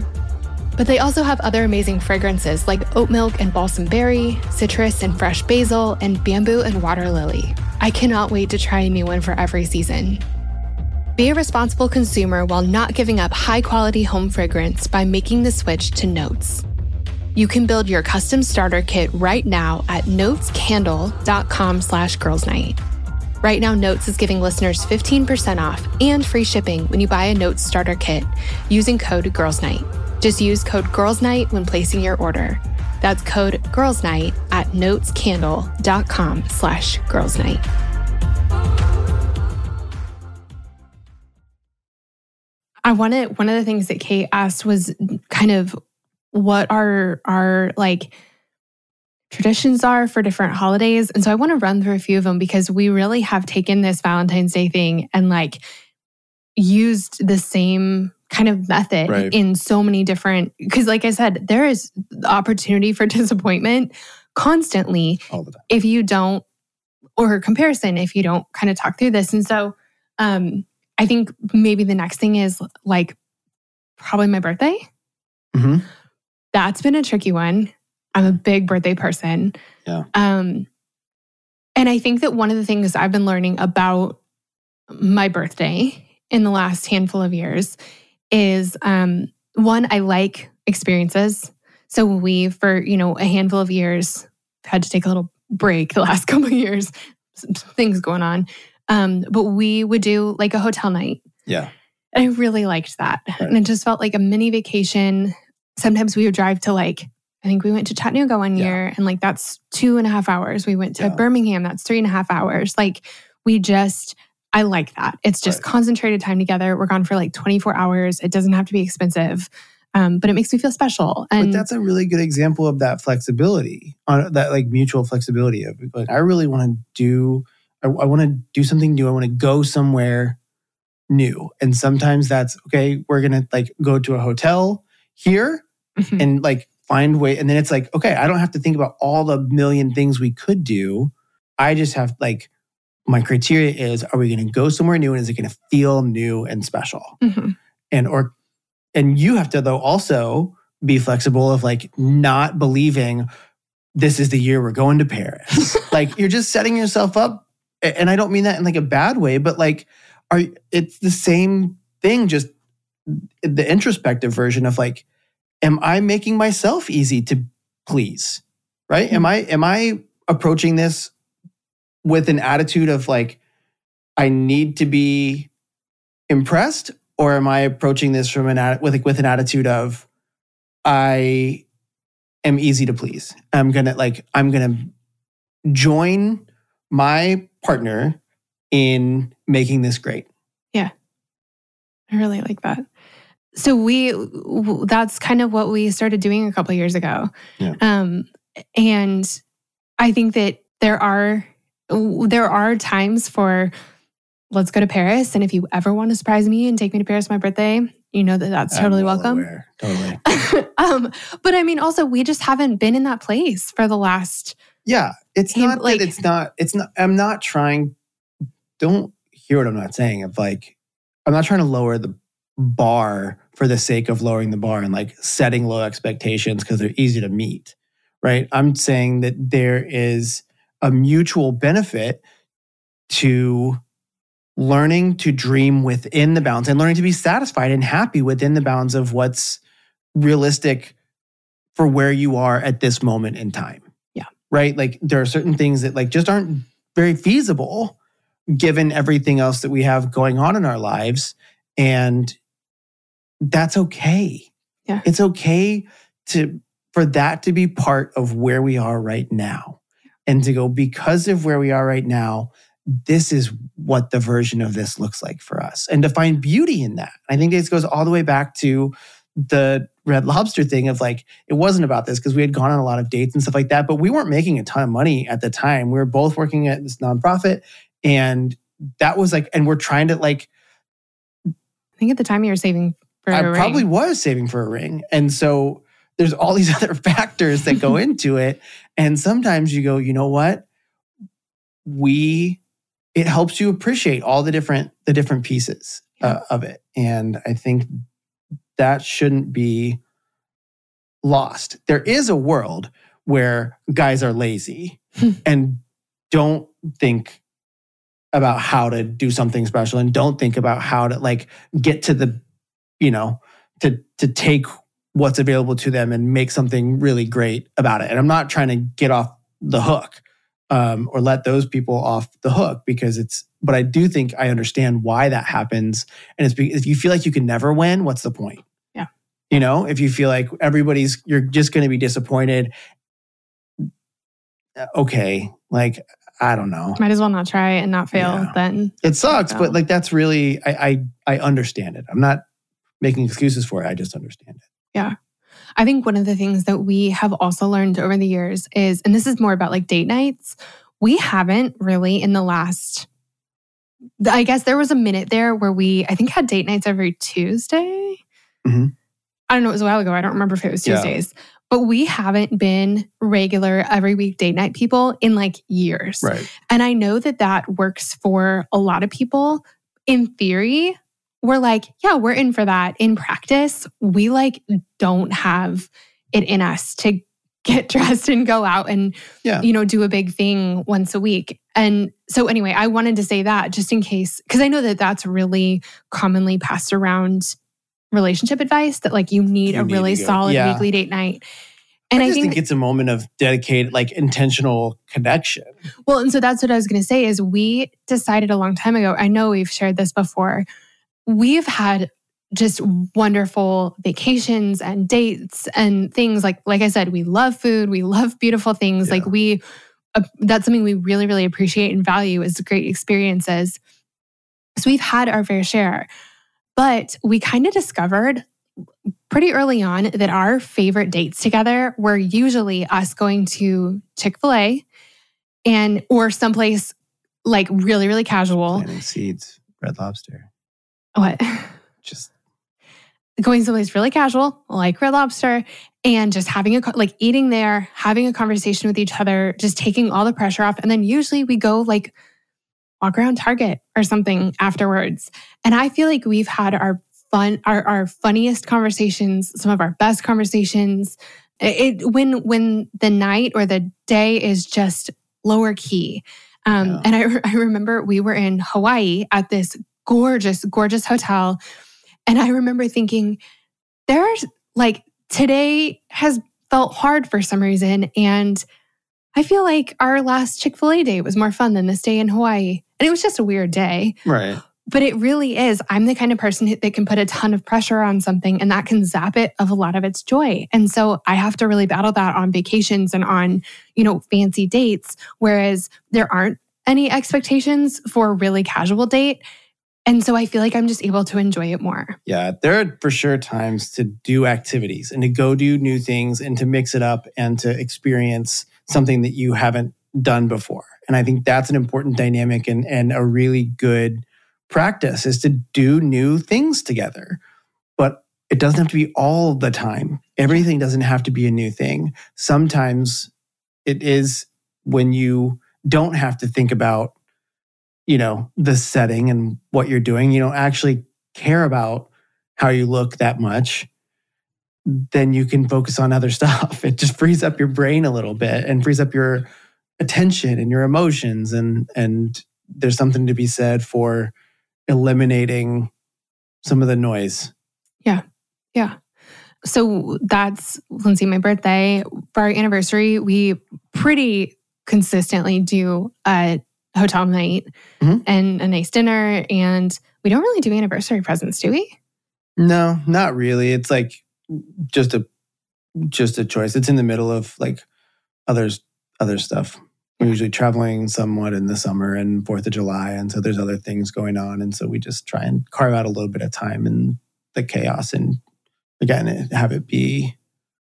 But they also have other amazing fragrances like oat milk and balsam berry, citrus and fresh basil, and bamboo and water lily. I cannot wait to try a new one for every season. Be a responsible consumer while not giving up high quality home fragrance by making the switch to Notes. You can build your custom starter kit right now at notescandle.com slash girls night. Right now, Notes is giving listeners 15% off and free shipping when you buy a Notes starter kit using code Girls Night. Just use code Girls Night when placing your order. That's code Girls Night at notescandle.com slash girls night. I wanted one of the things that Kate asked was kind of what are our like traditions are for different holidays. And so I want to run through a few of them because we really have taken this Valentine's Day thing and like used the same kind of method Right. in so many different because like I said, there is opportunity for disappointment constantly all the time. if you don't or comparison if you don't kind of talk through this and so um i think maybe the next thing is like probably my birthday Mhm. that's been a tricky one i'm a big birthday person Yeah. um and i think that one of the things i've been learning about my birthday in the last handful of years is um one i like experiences so we for you know a handful of years had to take a little break the last couple of years some things going on um but we would do like a hotel night Yeah. and i really liked that Right. and it just felt like a mini vacation sometimes we would drive to like i think we went to chattanooga one Yeah. year and like that's two and a half hours we went to Yeah. birmingham that's three and a half hours like we just i like that it's just Right. concentrated time together we're gone for like 24 hours it doesn't have to be expensive um, but it makes me feel special and but that's a really good example of that flexibility on that like mutual flexibility of like i really want to do i, I want to do something new i want to go somewhere new and sometimes that's okay we're gonna like go to a hotel here Mhm. and like find way and then it's like okay i don't have to think about all the million things we could do. I just have like my criteria is are we going to go somewhere new and is it going to feel new and special? Mhm. and or and you have to though also be flexible of like not believing this is the year we're going to paris. Like you're just setting yourself up and i don't mean that in like a bad way but like are it's the same thing just the introspective version of like am i making myself easy to please right? Am hmm. i am i approaching this with an attitude of like i need to be impressed? Or am i approaching this from an with like with an attitude of i am easy to please. I'm gonna like i'm gonna join my partner in making this great. Yeah. I really like that. So we w- that's kind of what we started doing a couple of years ago. Yeah. Um and I think that there are there are times for let's go to Paris and if you ever want to surprise me and take me to Paris for my birthday, you know that that's totally well welcome. aware. totally um but I mean also we just haven't been in that place for the last yeah it's not like- that it's not it's not i'm not trying don't hear what i'm not saying of like i'm not trying to lower the bar for the sake of lowering the bar and like setting low expectations because they're easy to meet right i'm saying that there is a mutual benefit to learning to dream within the bounds and learning to be satisfied and happy within the bounds of what's realistic for where you are at this moment in time. Yeah. Right? Like there are certain things that like just aren't very feasible given everything else that we have going on in our lives and that's okay. Yeah. It's okay to for that to be part of where we are right now. And to go because of where we are right now this is what the version of this looks like for us and to find beauty in that. I think this goes all the way back to the red lobster thing of like it wasn't about this because we had gone on a lot of dates and stuff like that but we weren't making a ton of money at the time we were both working at this nonprofit and that was like and we're trying to like I think at the time you were saving I a ring. probably was saving for a ring. And so there's all these other factors that go into it. And sometimes you go, you know what? We it helps you appreciate all the different the different pieces uh, of it. And I think that shouldn't be lost. There is a world where guys are lazy and don't think about how to do something special and don't think about how to like get to the you know to to take what's available to them and make something really great about it and i'm not trying to get off the hook um, or let those people off the hook because it's but i do think i understand why that happens and it's because if you feel like you can never win what's the point Yeah. you know if you feel like everybody's you're just going to be disappointed uh, okay like i don't know Might as well not try and not fail Yeah. then. it sucks, So- but like that's really I, I I understand it. I'm not making excuses for it. I just understand it. Yeah. I think one of the things that we have also learned over the years is, and this is more about like date nights, we haven't really in the last, I guess there was a minute there where we, I think, had date nights every Tuesday. Mhm. I don't know, it was a while ago. I don't remember if it was Yeah. Tuesdays, but we haven't been regular every week date night people in like years. Right. And I know that that works for a lot of people. In theory, we're like, yeah, we're in for that. In practice, we like don't have it in us to get dressed and go out and Yeah. you know do a big thing once a week. And so anyway, I wanted to say that just in case cuz I know that that's really commonly passed around relationship advice that like you need You a need really solid yeah. weekly date night. And I I just think think, it's a moment of dedicated, like intentional connection. Well, and so that's what I was going to say is we decided a long time ago. I know we've shared this before. We've had just wonderful vacations and dates and things like like I said, we love food, we love beautiful things. Yeah. Like we uh, that's something we really really appreciate and value is great experiences. So we've had our fair share. But we kind of discovered pretty early on that our favorite dates together were usually us going to Chick-fil-A and or someplace like really really casual Planting seeds, red lobster. What? Just going someplace really casual like red lobster and just having a like eating there having a conversation with each other just taking all the pressure off and then usually we go like walk around target or something afterwards. And i feel like we've had our fun our, our funniest conversations some of our best conversations. It, it- when when the night or the day is just lower key. Um, Yeah. and I, I remember we were in hawaii at this gorgeous gorgeous hotel and i remember thinking there's like today has felt hard for some reason and i feel like our last chick-fil-a day was more fun than this day in hawaii and it was just a weird day right. but it really is. I'm the kind of person that can put a ton of pressure on something and that can zap it of a lot of its joy. And so I have to really battle that on vacations and on, you know, fancy dates, whereas there aren't any expectations for a really casual date. And so I feel like I'm just able to enjoy it more. Yeah, there are for sure times to do activities and to go do new things and to mix it up and to experience something that you haven't done before. And I think that's an important dynamic and, and a really good practice is to do new things together. But it doesn't have to be all the time. Everything doesn't have to be a new thing. Sometimes it is when you don't have to think about, you know, the setting and what you're doing. You don't actually care about how you look that much, then you can focus on other stuff. It just frees up your brain a little bit and frees up your attention and your emotions and and there's something to be said for eliminating some of the noise. Yeah. Yeah. So that's Lindsay, my birthday. For our anniversary, we pretty consistently do a hotel night Mhm. and a nice dinner. And we don't really do anniversary presents, do we? No, not really. It's like just a just a choice. It's in the middle of like others other stuff. We're usually traveling somewhat in the summer and Fourth of July, and so there's other things going on, and so we just try and carve out a little bit of time in the chaos, and again, have it be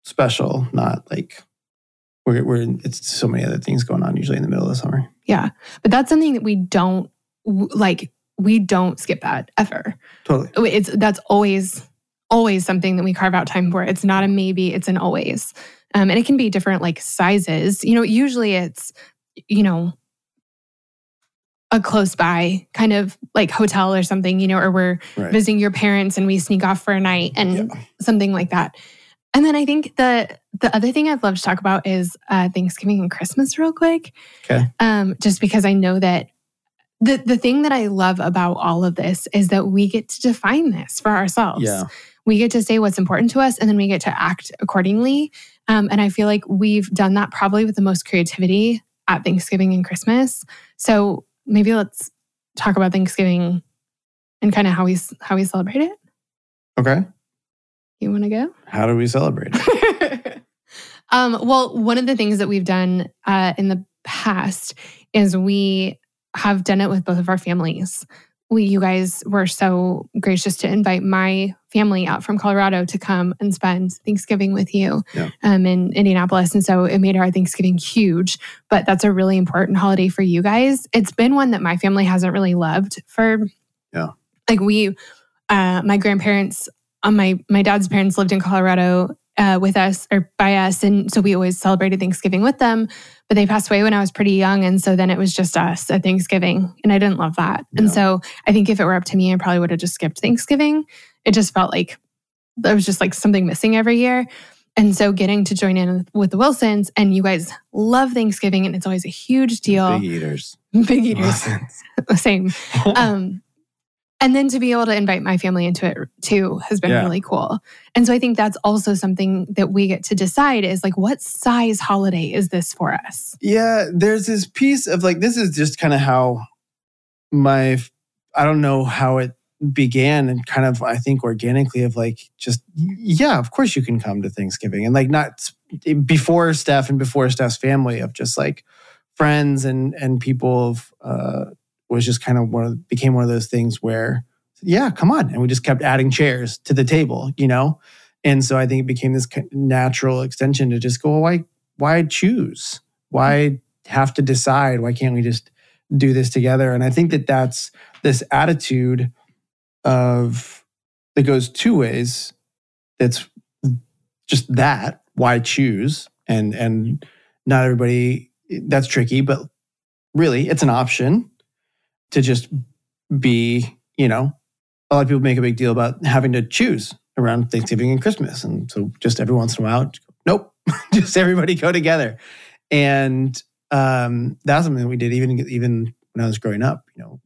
special, not like we're, we're it's so many other things going on usually in the middle of the summer. Yeah. But that's something that we don't like we don't skip that ever. Totally. It's that's always always something that we carve out time for. It's not a maybe, it's an always. Um, and it can be different like sizes. You know, usually it's, you know, a close by kind of like hotel or something, you know, or we're right. visiting your parents and we sneak off for a night and yeah. something like that. And then I think the the other thing I'd love to talk about is uh, Thanksgiving and Christmas, real quick. Okay. Um, just because I know that the the thing that I love about all of this is that we get to define this for ourselves. Yeah. We get to say what's important to us, and then we get to act accordingly. Um, and I feel like we've done that probably with the most creativity at Thanksgiving and Christmas. So maybe let's talk about Thanksgiving and kind of how we how we celebrate it. Okay. You want to go? How do we celebrate? um, well, one of the things that we've done uh, in the past is we have done it with both of our families. We, you guys were so gracious to invite my family out from Colorado to come and spend Thanksgiving with you yeah. um, in Indianapolis. And so it made our Thanksgiving huge. But that's a really important holiday for you guys. It's been one that my family hasn't really loved for, yeah. Like we, uh, my grandparents uh, my my dad's parents lived in Colorado uh, with us or by us, and so we always celebrated Thanksgiving with them. But they passed away when I was pretty young, and so then it was just us at Thanksgiving, and I didn't love that. Yeah. And so I think if it were up to me, I probably would have just skipped Thanksgiving. It just felt like there was just like something missing every year. And so getting to join in with the Wilsons, and you guys love Thanksgiving, and it's always a huge deal. Big eaters. Big eaters. Same. Um, and then to be able to invite my family into it too has been yeah. really cool. And so I think that's also something that we get to decide is like, what size holiday is this for us? Yeah, there's this piece of like, this is just kind of how my, I don't know how it began and kind of, I think organically of like, just, yeah, of course you can come to Thanksgiving. And like, not before Steph and before Steph's family of just like friends and, and people of, uh, was just kind of one of became one of those things where yeah come on. And we just kept adding chairs to the table you know? And so i think it became this natural extension to just go well, why why choose? Why have to decide? Why can't we just do this together? And i think that that's this attitude of that goes two ways. That's just that why choose? And and not everybody that's tricky but really it's an option to just be, you know, a lot of people make a big deal about having to choose around Thanksgiving and Christmas. And so just every once in a while, nope, just everybody go together. And um, that's something that we did even, even when I was growing up, you know,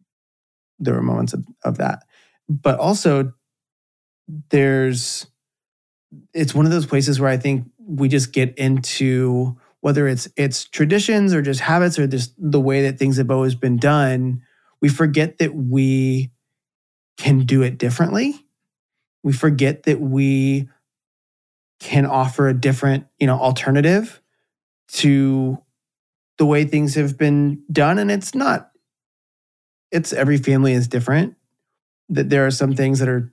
there were moments of, of that. But also there's, it's one of those places where I think we just get into whether it's it's traditions or just habits or just the way that things have always been done we forget that we can do it differently. We forget that we can offer a different, you know, alternative to the way things have been done and it's not it's every family is different. That there are some things that are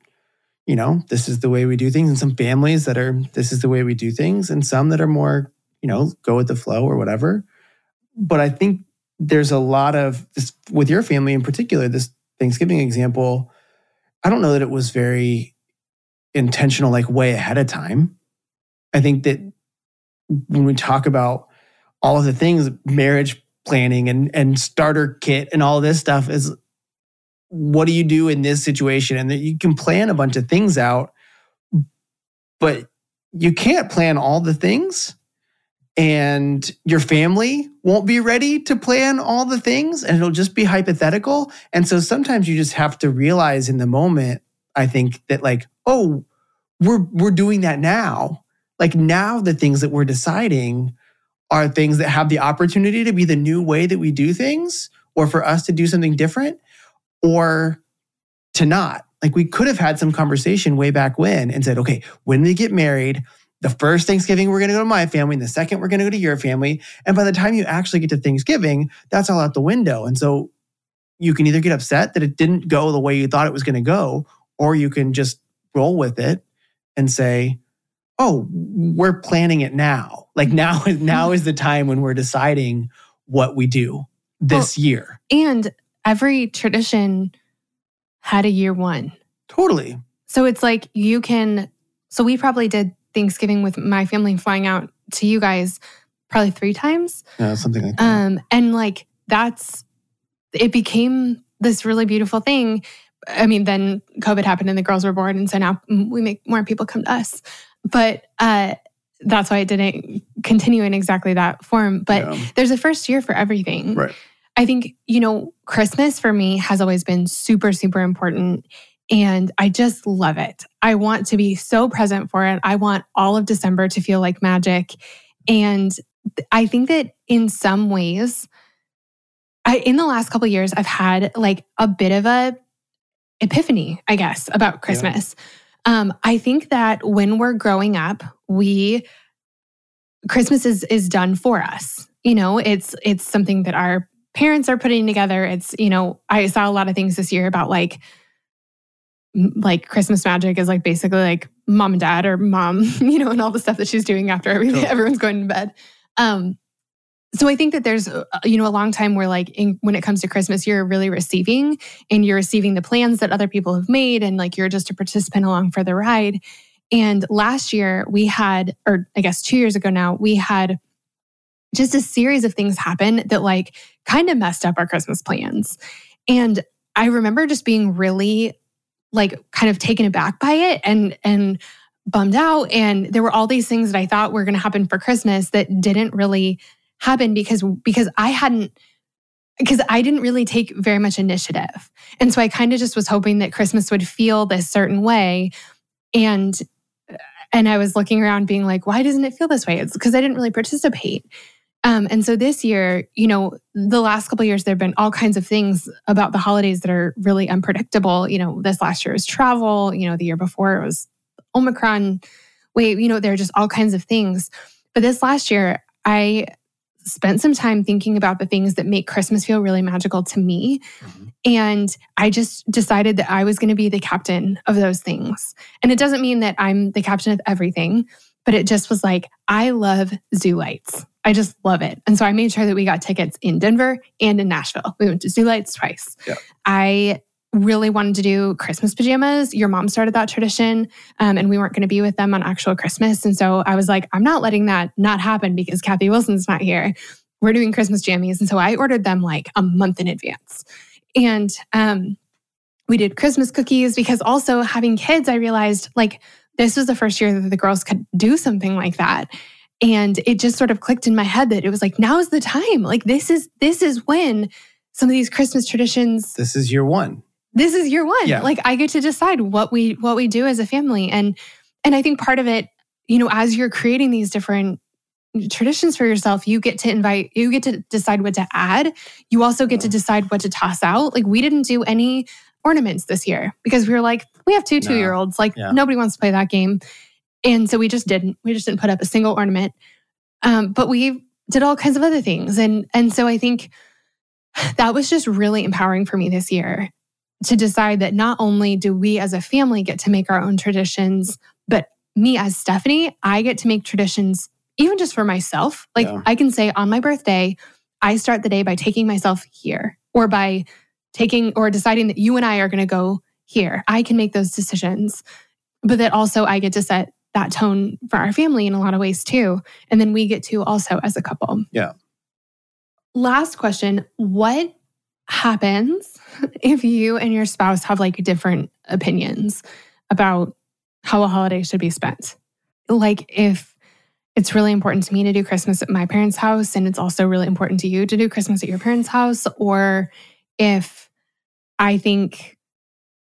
you know, this is the way we do things and some families that are this is the way we do things and some that are more, you know, go with the flow or whatever. But I think there's a lot of this with your family in particular, this Thanksgiving example. I don't know that it was very intentional, like way ahead of time. I think that when we talk about all of the things, marriage planning and and starter kit and all this stuff is what do you do in this situation? And that you can plan a bunch of things out, but you can't plan all the things and your family won't be ready to plan all the things and it'll just be hypothetical. And so sometimes you just have to realize in the moment, I think that like, oh, we're we're doing that now. Like now the things that we're deciding are things that have the opportunity to be the new way that we do things or for us to do something different or to not. Like we could have had some conversation way back when and said, okay, when we get married, the first Thanksgiving, we're going to go to my family. And the second, we're going to go to your family. And by the time you actually get to Thanksgiving, that's all out the window. And so you can either get upset that it didn't go the way you thought it was going to go, or you can just roll with it and say, oh, we're planning it now. Like now, now is the time when we're deciding what we do this well, year. And every tradition had a year one. Totally. So it's like you can, so we probably did Thanksgiving with my family flying out to you guys probably three times. Yeah, something like that. Um, and like that's it became this really beautiful thing. I mean, then COVID happened and the girls were born, and so now we make more people come to us. But uh, that's why it didn't continue in exactly that form. But yeah. there's a first year for everything. Right. I think, you know, Christmas for me has always been super, super important. And I just love it. I want to be so present for it. I want all of December to feel like magic. And I think that in some ways, I in the last couple years, I've had like a bit of a epiphany, I guess, about Christmas. Yeah. Um, I think that when we're growing up, we Christmas is is done for us. You know, it's it's something that our parents are putting together. It's, you know, I saw a lot of things this year about like like Christmas magic is like basically like mom and dad or mom, you know, and all the stuff that she's doing after everything, everyone's going to bed. Um, so I think that there's, uh, you know, a long time where like in, when it comes to Christmas, you're really receiving and you're receiving the plans that other people have made and like you're just a participant along for the ride. And last year we had, or I guess two years ago now, we had just a series of things happen that like kind of messed up our Christmas plans. And I remember just being really like kind of taken aback by it and and bummed out and there were all these things that I thought were going to happen for Christmas that didn't really happen because because I hadn't because I didn't really take very much initiative. And so I kind of just was hoping that Christmas would feel this certain way and and I was looking around being like why doesn't it feel this way? It's because I didn't really participate. Um, and so this year, you know, the last couple years, there have been all kinds of things about the holidays that are really unpredictable. You know, this last year was travel. You know, the year before it was Omicron wave. You know, there are just all kinds of things. But this last year, I spent some time thinking about the things that make Christmas feel really magical to me. Mm-hmm. And I just decided that I was going to be the captain of those things. And it doesn't mean that I'm the captain of everything, but it just was like, I love zoo lights. I just love it. And so I made sure that we got tickets in Denver and in Nashville. We went to Zoo Lights twice. Yeah. I really wanted to do Christmas pajamas. Your mom started that tradition, um, and we weren't going to be with them on actual Christmas. And so I was like, I'm not letting that not happen because Kathy Wilson's not here. We're doing Christmas jammies. And so I ordered them like a month in advance. And um, we did Christmas cookies because also having kids, I realized like this was the first year that the girls could do something like that and it just sort of clicked in my head that it was like now is the time. Like this is this is when some of these christmas traditions this is year one. This is year one. Yeah. like i get to decide what we what we do as a family. And and i think part of it you know as you're creating these different traditions for yourself you get to invite you get to decide what to add. You also get to decide what to toss out. Like we didn't do any ornaments this year because we were like we have two two year olds like yeah. nobody wants to play that game and so we just didn't. We just didn't put up a single ornament. Um, but we did all kinds of other things. And and so I think that was just really empowering for me this year to decide that not only do we as a family get to make our own traditions, but me as Stephanie, I get to make traditions even just for myself. Like yeah. I can say on my birthday, I start the day by taking myself here or by taking or deciding that you and I are going to go here. I can make those decisions. But that also I get to set that tone for our family in a lot of ways too. And then we get to also as a couple. Yeah. Last question What happens if you and your spouse have like different opinions about how a holiday should be spent? Like if it's really important to me to do Christmas at my parents' house and it's also really important to you to do Christmas at your parents' house, or if I think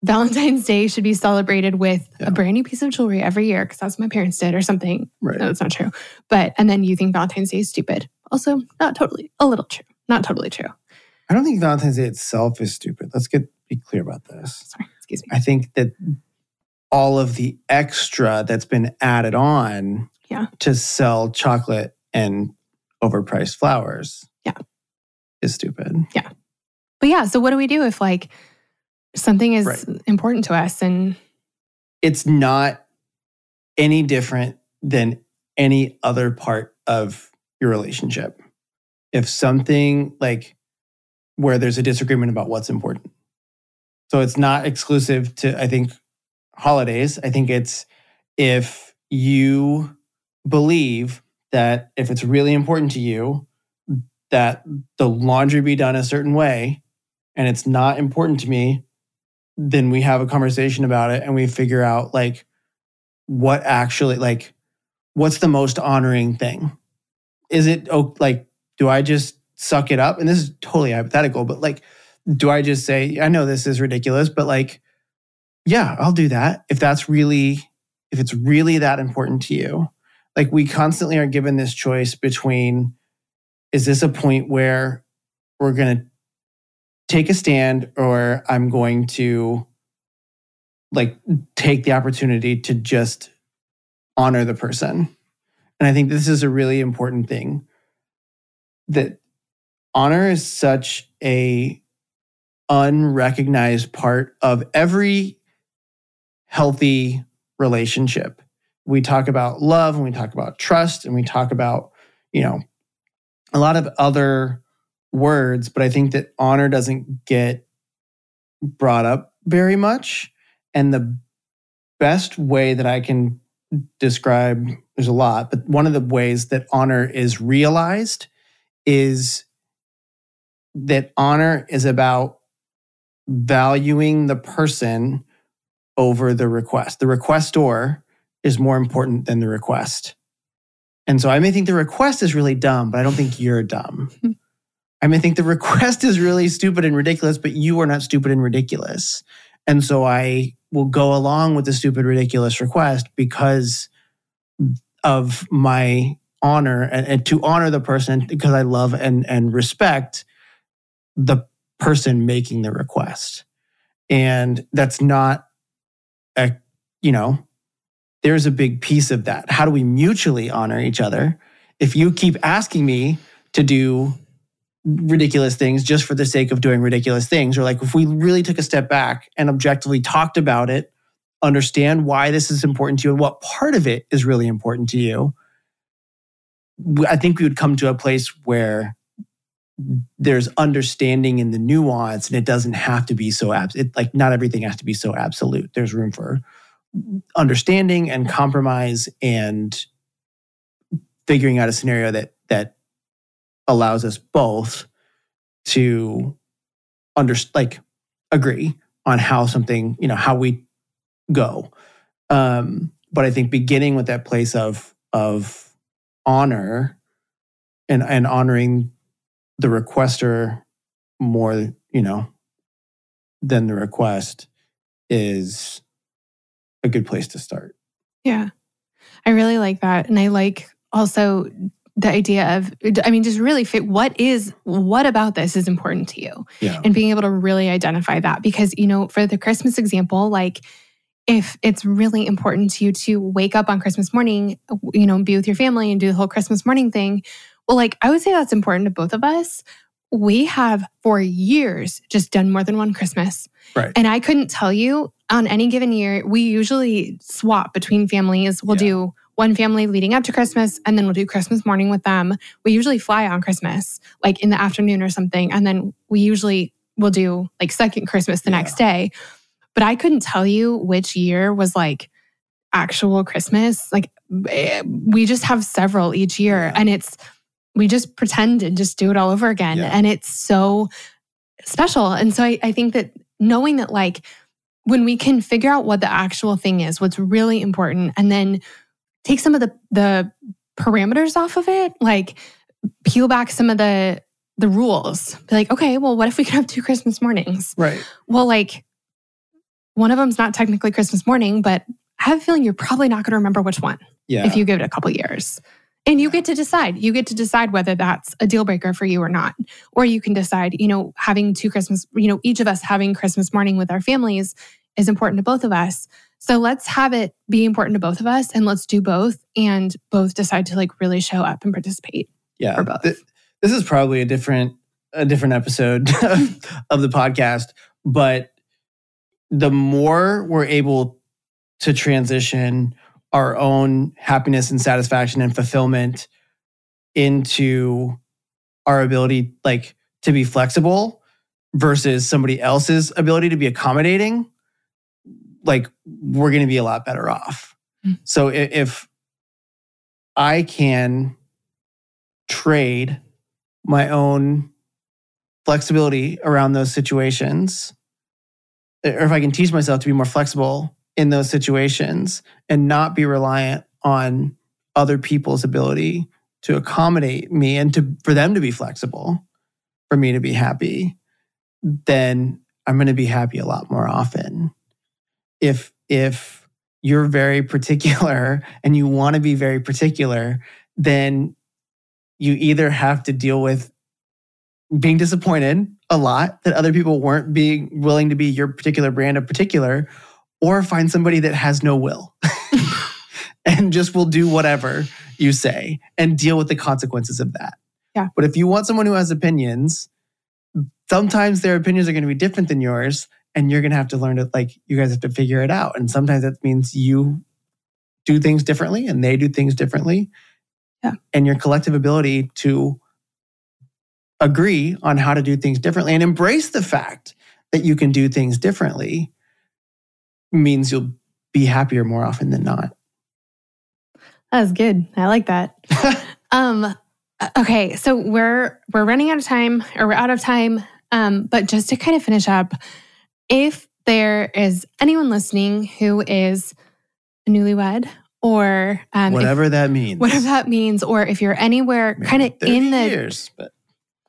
Valentine's Day should be celebrated with yeah. a brand new piece of jewelry every year because that's what my parents did or something. Right. No, that's not true. But, and then you think Valentine's Day is stupid. Also, not totally, a little true. Not totally true. I don't think Valentine's Day itself is stupid. Let's get be clear about this. Sorry, excuse me. I think that all of the extra that's been added on Yeah. to sell chocolate and overpriced flowers. Yeah. Is stupid. Yeah. But yeah, so what do we do if like something is Right. important to us and It's not any different than any other part of your relationship. If something like where there's a disagreement about what's important. So it's not exclusive to, I think, holidays. I think it's if you believe that if it's really important to you that the laundry be done a certain way and it's not important to me, then we have a conversation about it and we figure out like what actually like what's the most honoring thing? Is it oh like do i just suck it up? And this is totally hypothetical but like do i just say i know this is ridiculous but like yeah i'll do that if that's really if it's really that important to you. Like we constantly are given this choice between is this a point where we're going to take a stand or i'm going to like take the opportunity to just honor the person. And i think this is a really important thing that honor is such a unrecognized part of every healthy relationship. We talk about love and we talk about trust and we talk about you know a lot of other words but i think that honor doesn't get brought up very much and the best way that I can describe, there's a lot, but one of the ways that honor is realized is that honor is about valuing the person over the request. The requestor is more important than the request. And so I may think the request is really dumb, but I don't think you're dumb. I may think the request is really stupid and ridiculous, but you are not stupid and ridiculous. And so I will go along with the stupid, ridiculous request because of my honor and, and to honor the person because I love and, and respect the person making the request. And that's not a, you know, there's a big piece of that. How do we mutually honor each other? If you keep asking me to do ridiculous things just for the sake of doing ridiculous things. Or like if we really took a step back and objectively talked about it understand why this is important to you and what part of it is really important to you I think we would come to a place where there's understanding in the nuance and it doesn't have to be so abs- it, like not everything has to be so absolute. There's room for understanding and compromise and figuring out a scenario that that allows us both to under like agree on how something you know how we go um but i think beginning with that place of of honor and and honoring the requester more you know than the request is a good place to start Yeah. I really like that. And I like also the idea of, I mean, just really fit what is, what about this is important to you? yeah And being able to really identify that. Because, you know, for the Christmas example, like if it's really important to you to wake up on Christmas morning, you know, be with your family and do the whole Christmas morning thing, well, like I would say that's important to both of us. We have for years just done more than one Christmas. Right. And I couldn't tell you on any given year, we usually swap between families. We'll Yeah. do one family leading up to Christmas and then we'll do Christmas morning with them. We usually fly on Christmas, like in the afternoon or something. And then we usually will do like second Christmas the Yeah. next day. But I couldn't tell you which year was like actual Christmas. Like eh, we just have several each year Yeah. and it's, we just pretend and just do it all over again. Yeah. And it's so special. And so I, I think that knowing that like when we can figure out what the actual thing is, what's really important, and then take some of the the parameters off of it, like peel back some of the the rules. Be like, okay, well, what if we could have two Christmas mornings? right Well, like one of them's not technically Christmas morning, but I have a feeling you're probably not going to remember which one yeah if you give it a couple years. And you get to decide. You get to decide whether that's a deal breaker for you or not. Or you can decide, you know, having two Christmas, you know, each of us having Christmas morning with our families is important to both of us. So let's have it be important to both of us and let's do both and both decide to like really show up and participate. Yeah. Both. th- this is probably a different a different episode of the podcast, but the more we're able to transition our own happiness and satisfaction and fulfillment into our ability like to be flexible versus somebody else's ability to be accommodating like we're going to be a lot better off Mm. so i- if i can trade my own flexibility around those situations or if i can teach myself to be more flexible in those situations and not be reliant on other people's ability to accommodate me and to for them to be flexible for me to be happy then i'm going to be happy a lot more often if if you're very particular and you want to be very particular then you either have to deal with being disappointed a lot that other people weren't being willing to be your particular brand of particular or find somebody that has no will and just will do whatever you say and deal with the consequences of that. Yeah. But if you want someone who has opinions, sometimes their opinions are going to be different than yours and you're going to have to learn to like you guys have to figure it out and sometimes that means you do things differently and they do things differently. Yeah. And your collective ability to agree on how to do things differently and embrace the fact that you can do things differently means you'll be happier more often than not. That was good. I like that. um okay, so we're we're running out of time or we're out of time. Um, but just to kind of finish up, if there is anyone listening who is a newlywed or um, if- whatever that means. whatever that means, or if you're anywhere kind of in the years, but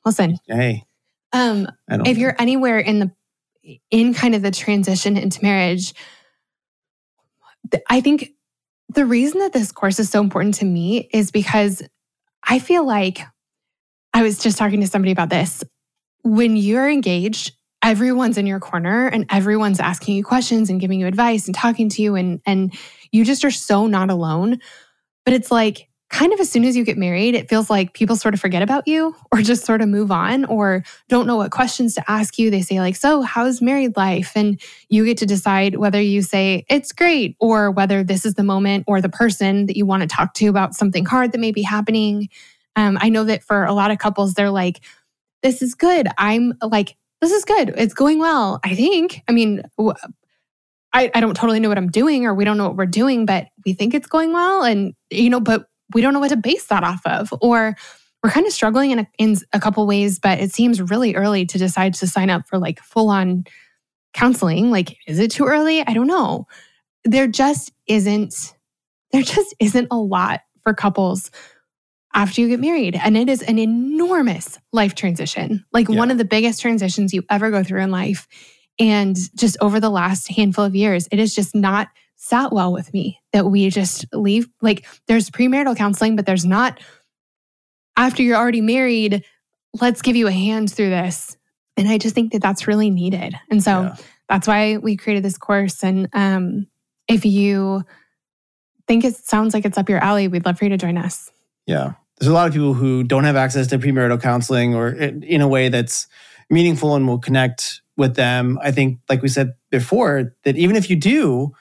listen, hey, um, if you're anywhere in the in kind of the transition into marriage i think the reason that this course is so important to me is because i feel like i was just talking to somebody about this. When you're engaged everyone's in your corner and everyone's asking you questions and giving you advice and talking to you and and you just are so not alone but it's like kind of as soon as you get married it feels like people sort of forget about you or just sort of move on or don't know what questions to ask you. They say, like, so how's married life? And you get to decide whether you say it's great or whether this is the moment or the person that you want to talk to about something hard that may be happening. Um, I know that for a lot of couples, they're like, this is good. I'm like, this is good. It's going well, I think. I mean, I don't totally know what I'm doing or we don't know what we're doing, but we think it's going well. And, you know, but we don't know what to base that off of. Or we're kind of struggling in a, in a couple ways, but it seems really early to decide to sign up for like full on counseling. Like, is it too early? I don't know. There just isn't, there just isn't a lot for couples after you get married. And it is an enormous life transition, like one of the biggest transitions you ever go through in life. And just over the last handful of years, it has just not sat well with me that we just leave. Like, there's premarital counseling, but there's not after you're already married, let's give you a hand through this. And I just think that that's really needed. And so Yeah. that's why we created this course. And um, if you think it sounds like it's up your alley, we'd love for you to join us. Yeah. There's a lot of people who don't have access to premarital counseling or in in a way that's meaningful and will connect with them. I think, like we said before, that even if you do,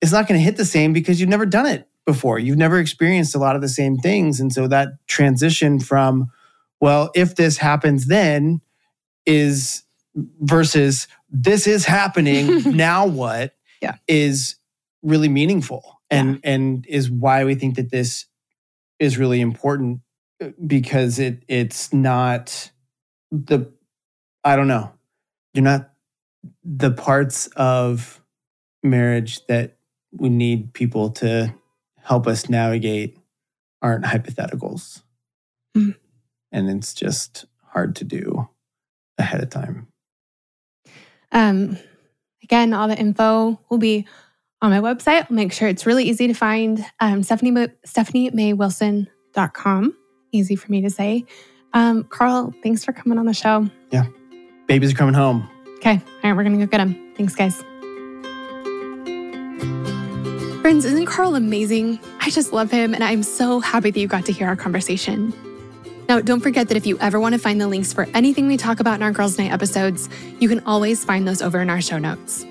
it's not going to hit the same because you've never done it before. You've never experienced a lot of the same things. And so that transition from, well, if this happens, then is versus this is happening, now what? Yeah. Is really meaningful and and is why we think that this is really important uh, because it it's not the I don't know. You're not the parts of marriage that we need people to help us navigate aren't hypotheticals. Mm. And it's just hard to do ahead of time. Um, again, all the info will be on my website. I'll make sure it's really easy to find. Um, Stephanie, StephanieMayWilson.com. Easy for me to say. Um, Carl, thanks for coming on the show. Yeah. Babies are coming home. Okay. All right. We're going to go get them. Thanks, guys. Friends, isn't Carl amazing? I just love him, and I'm so happy that you got to hear our conversation. Now, don't forget that if you ever want to find the links for anything we talk about in our Girls Night episodes, you can always find those over in our show notes.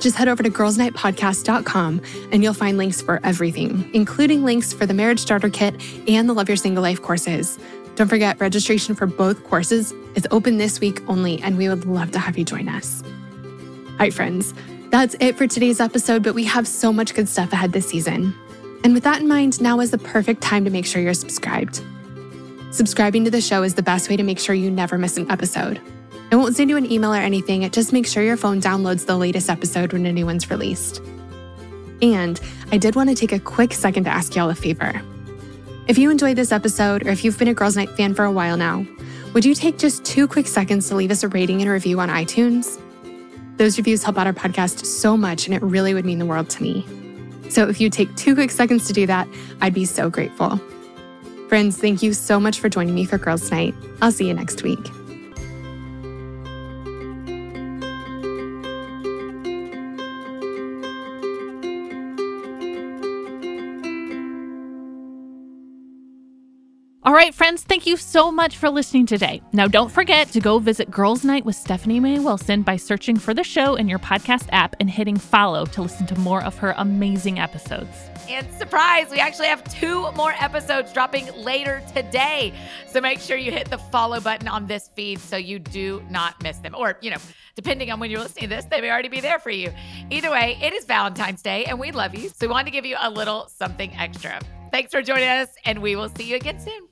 Just head over to girlsnightpodcast.com and you'll find links for everything, including links for the Marriage Starter Kit and the Love Your Single Life courses. Don't forget, registration for both courses is open this week only, and we would love to have you join us. All right, friends, that's it for today's episode, but we have so much good stuff ahead this season. And with that in mind, now is the perfect time to make sure you're subscribed. Subscribing to the show is the best way to make sure you never miss an episode. It won't send you an email or anything, just makes sure your phone downloads the latest episode when a new one's released. And I did want to take a quick second to ask y'all a favor. If you enjoyed this episode, or if you've been a Girls Night fan for a while now, would you take just two quick seconds to leave us a rating and a review on iTunes? Those reviews help out our podcast so much, and it really would mean the world to me. So if you take two quick seconds to do that, I'd be so grateful. Friends, thank you so much for joining me for Girls Night. I'll see you next week. All right, friends, thank you so much for listening today. Now, don't forget to go visit Girls Night with Stephanie May Wilson by searching for the show in your podcast app and hitting follow to listen to more of her amazing episodes. And surprise, we actually have two more episodes dropping later today. So make sure you hit the follow button on this feed so you do not miss them. Or, you know, depending on when you're listening to this, they may already be there for you. Either way, it is Valentine's Day and we love you. So we wanted to give you a little something extra. Thanks for joining us, and we will see you again soon.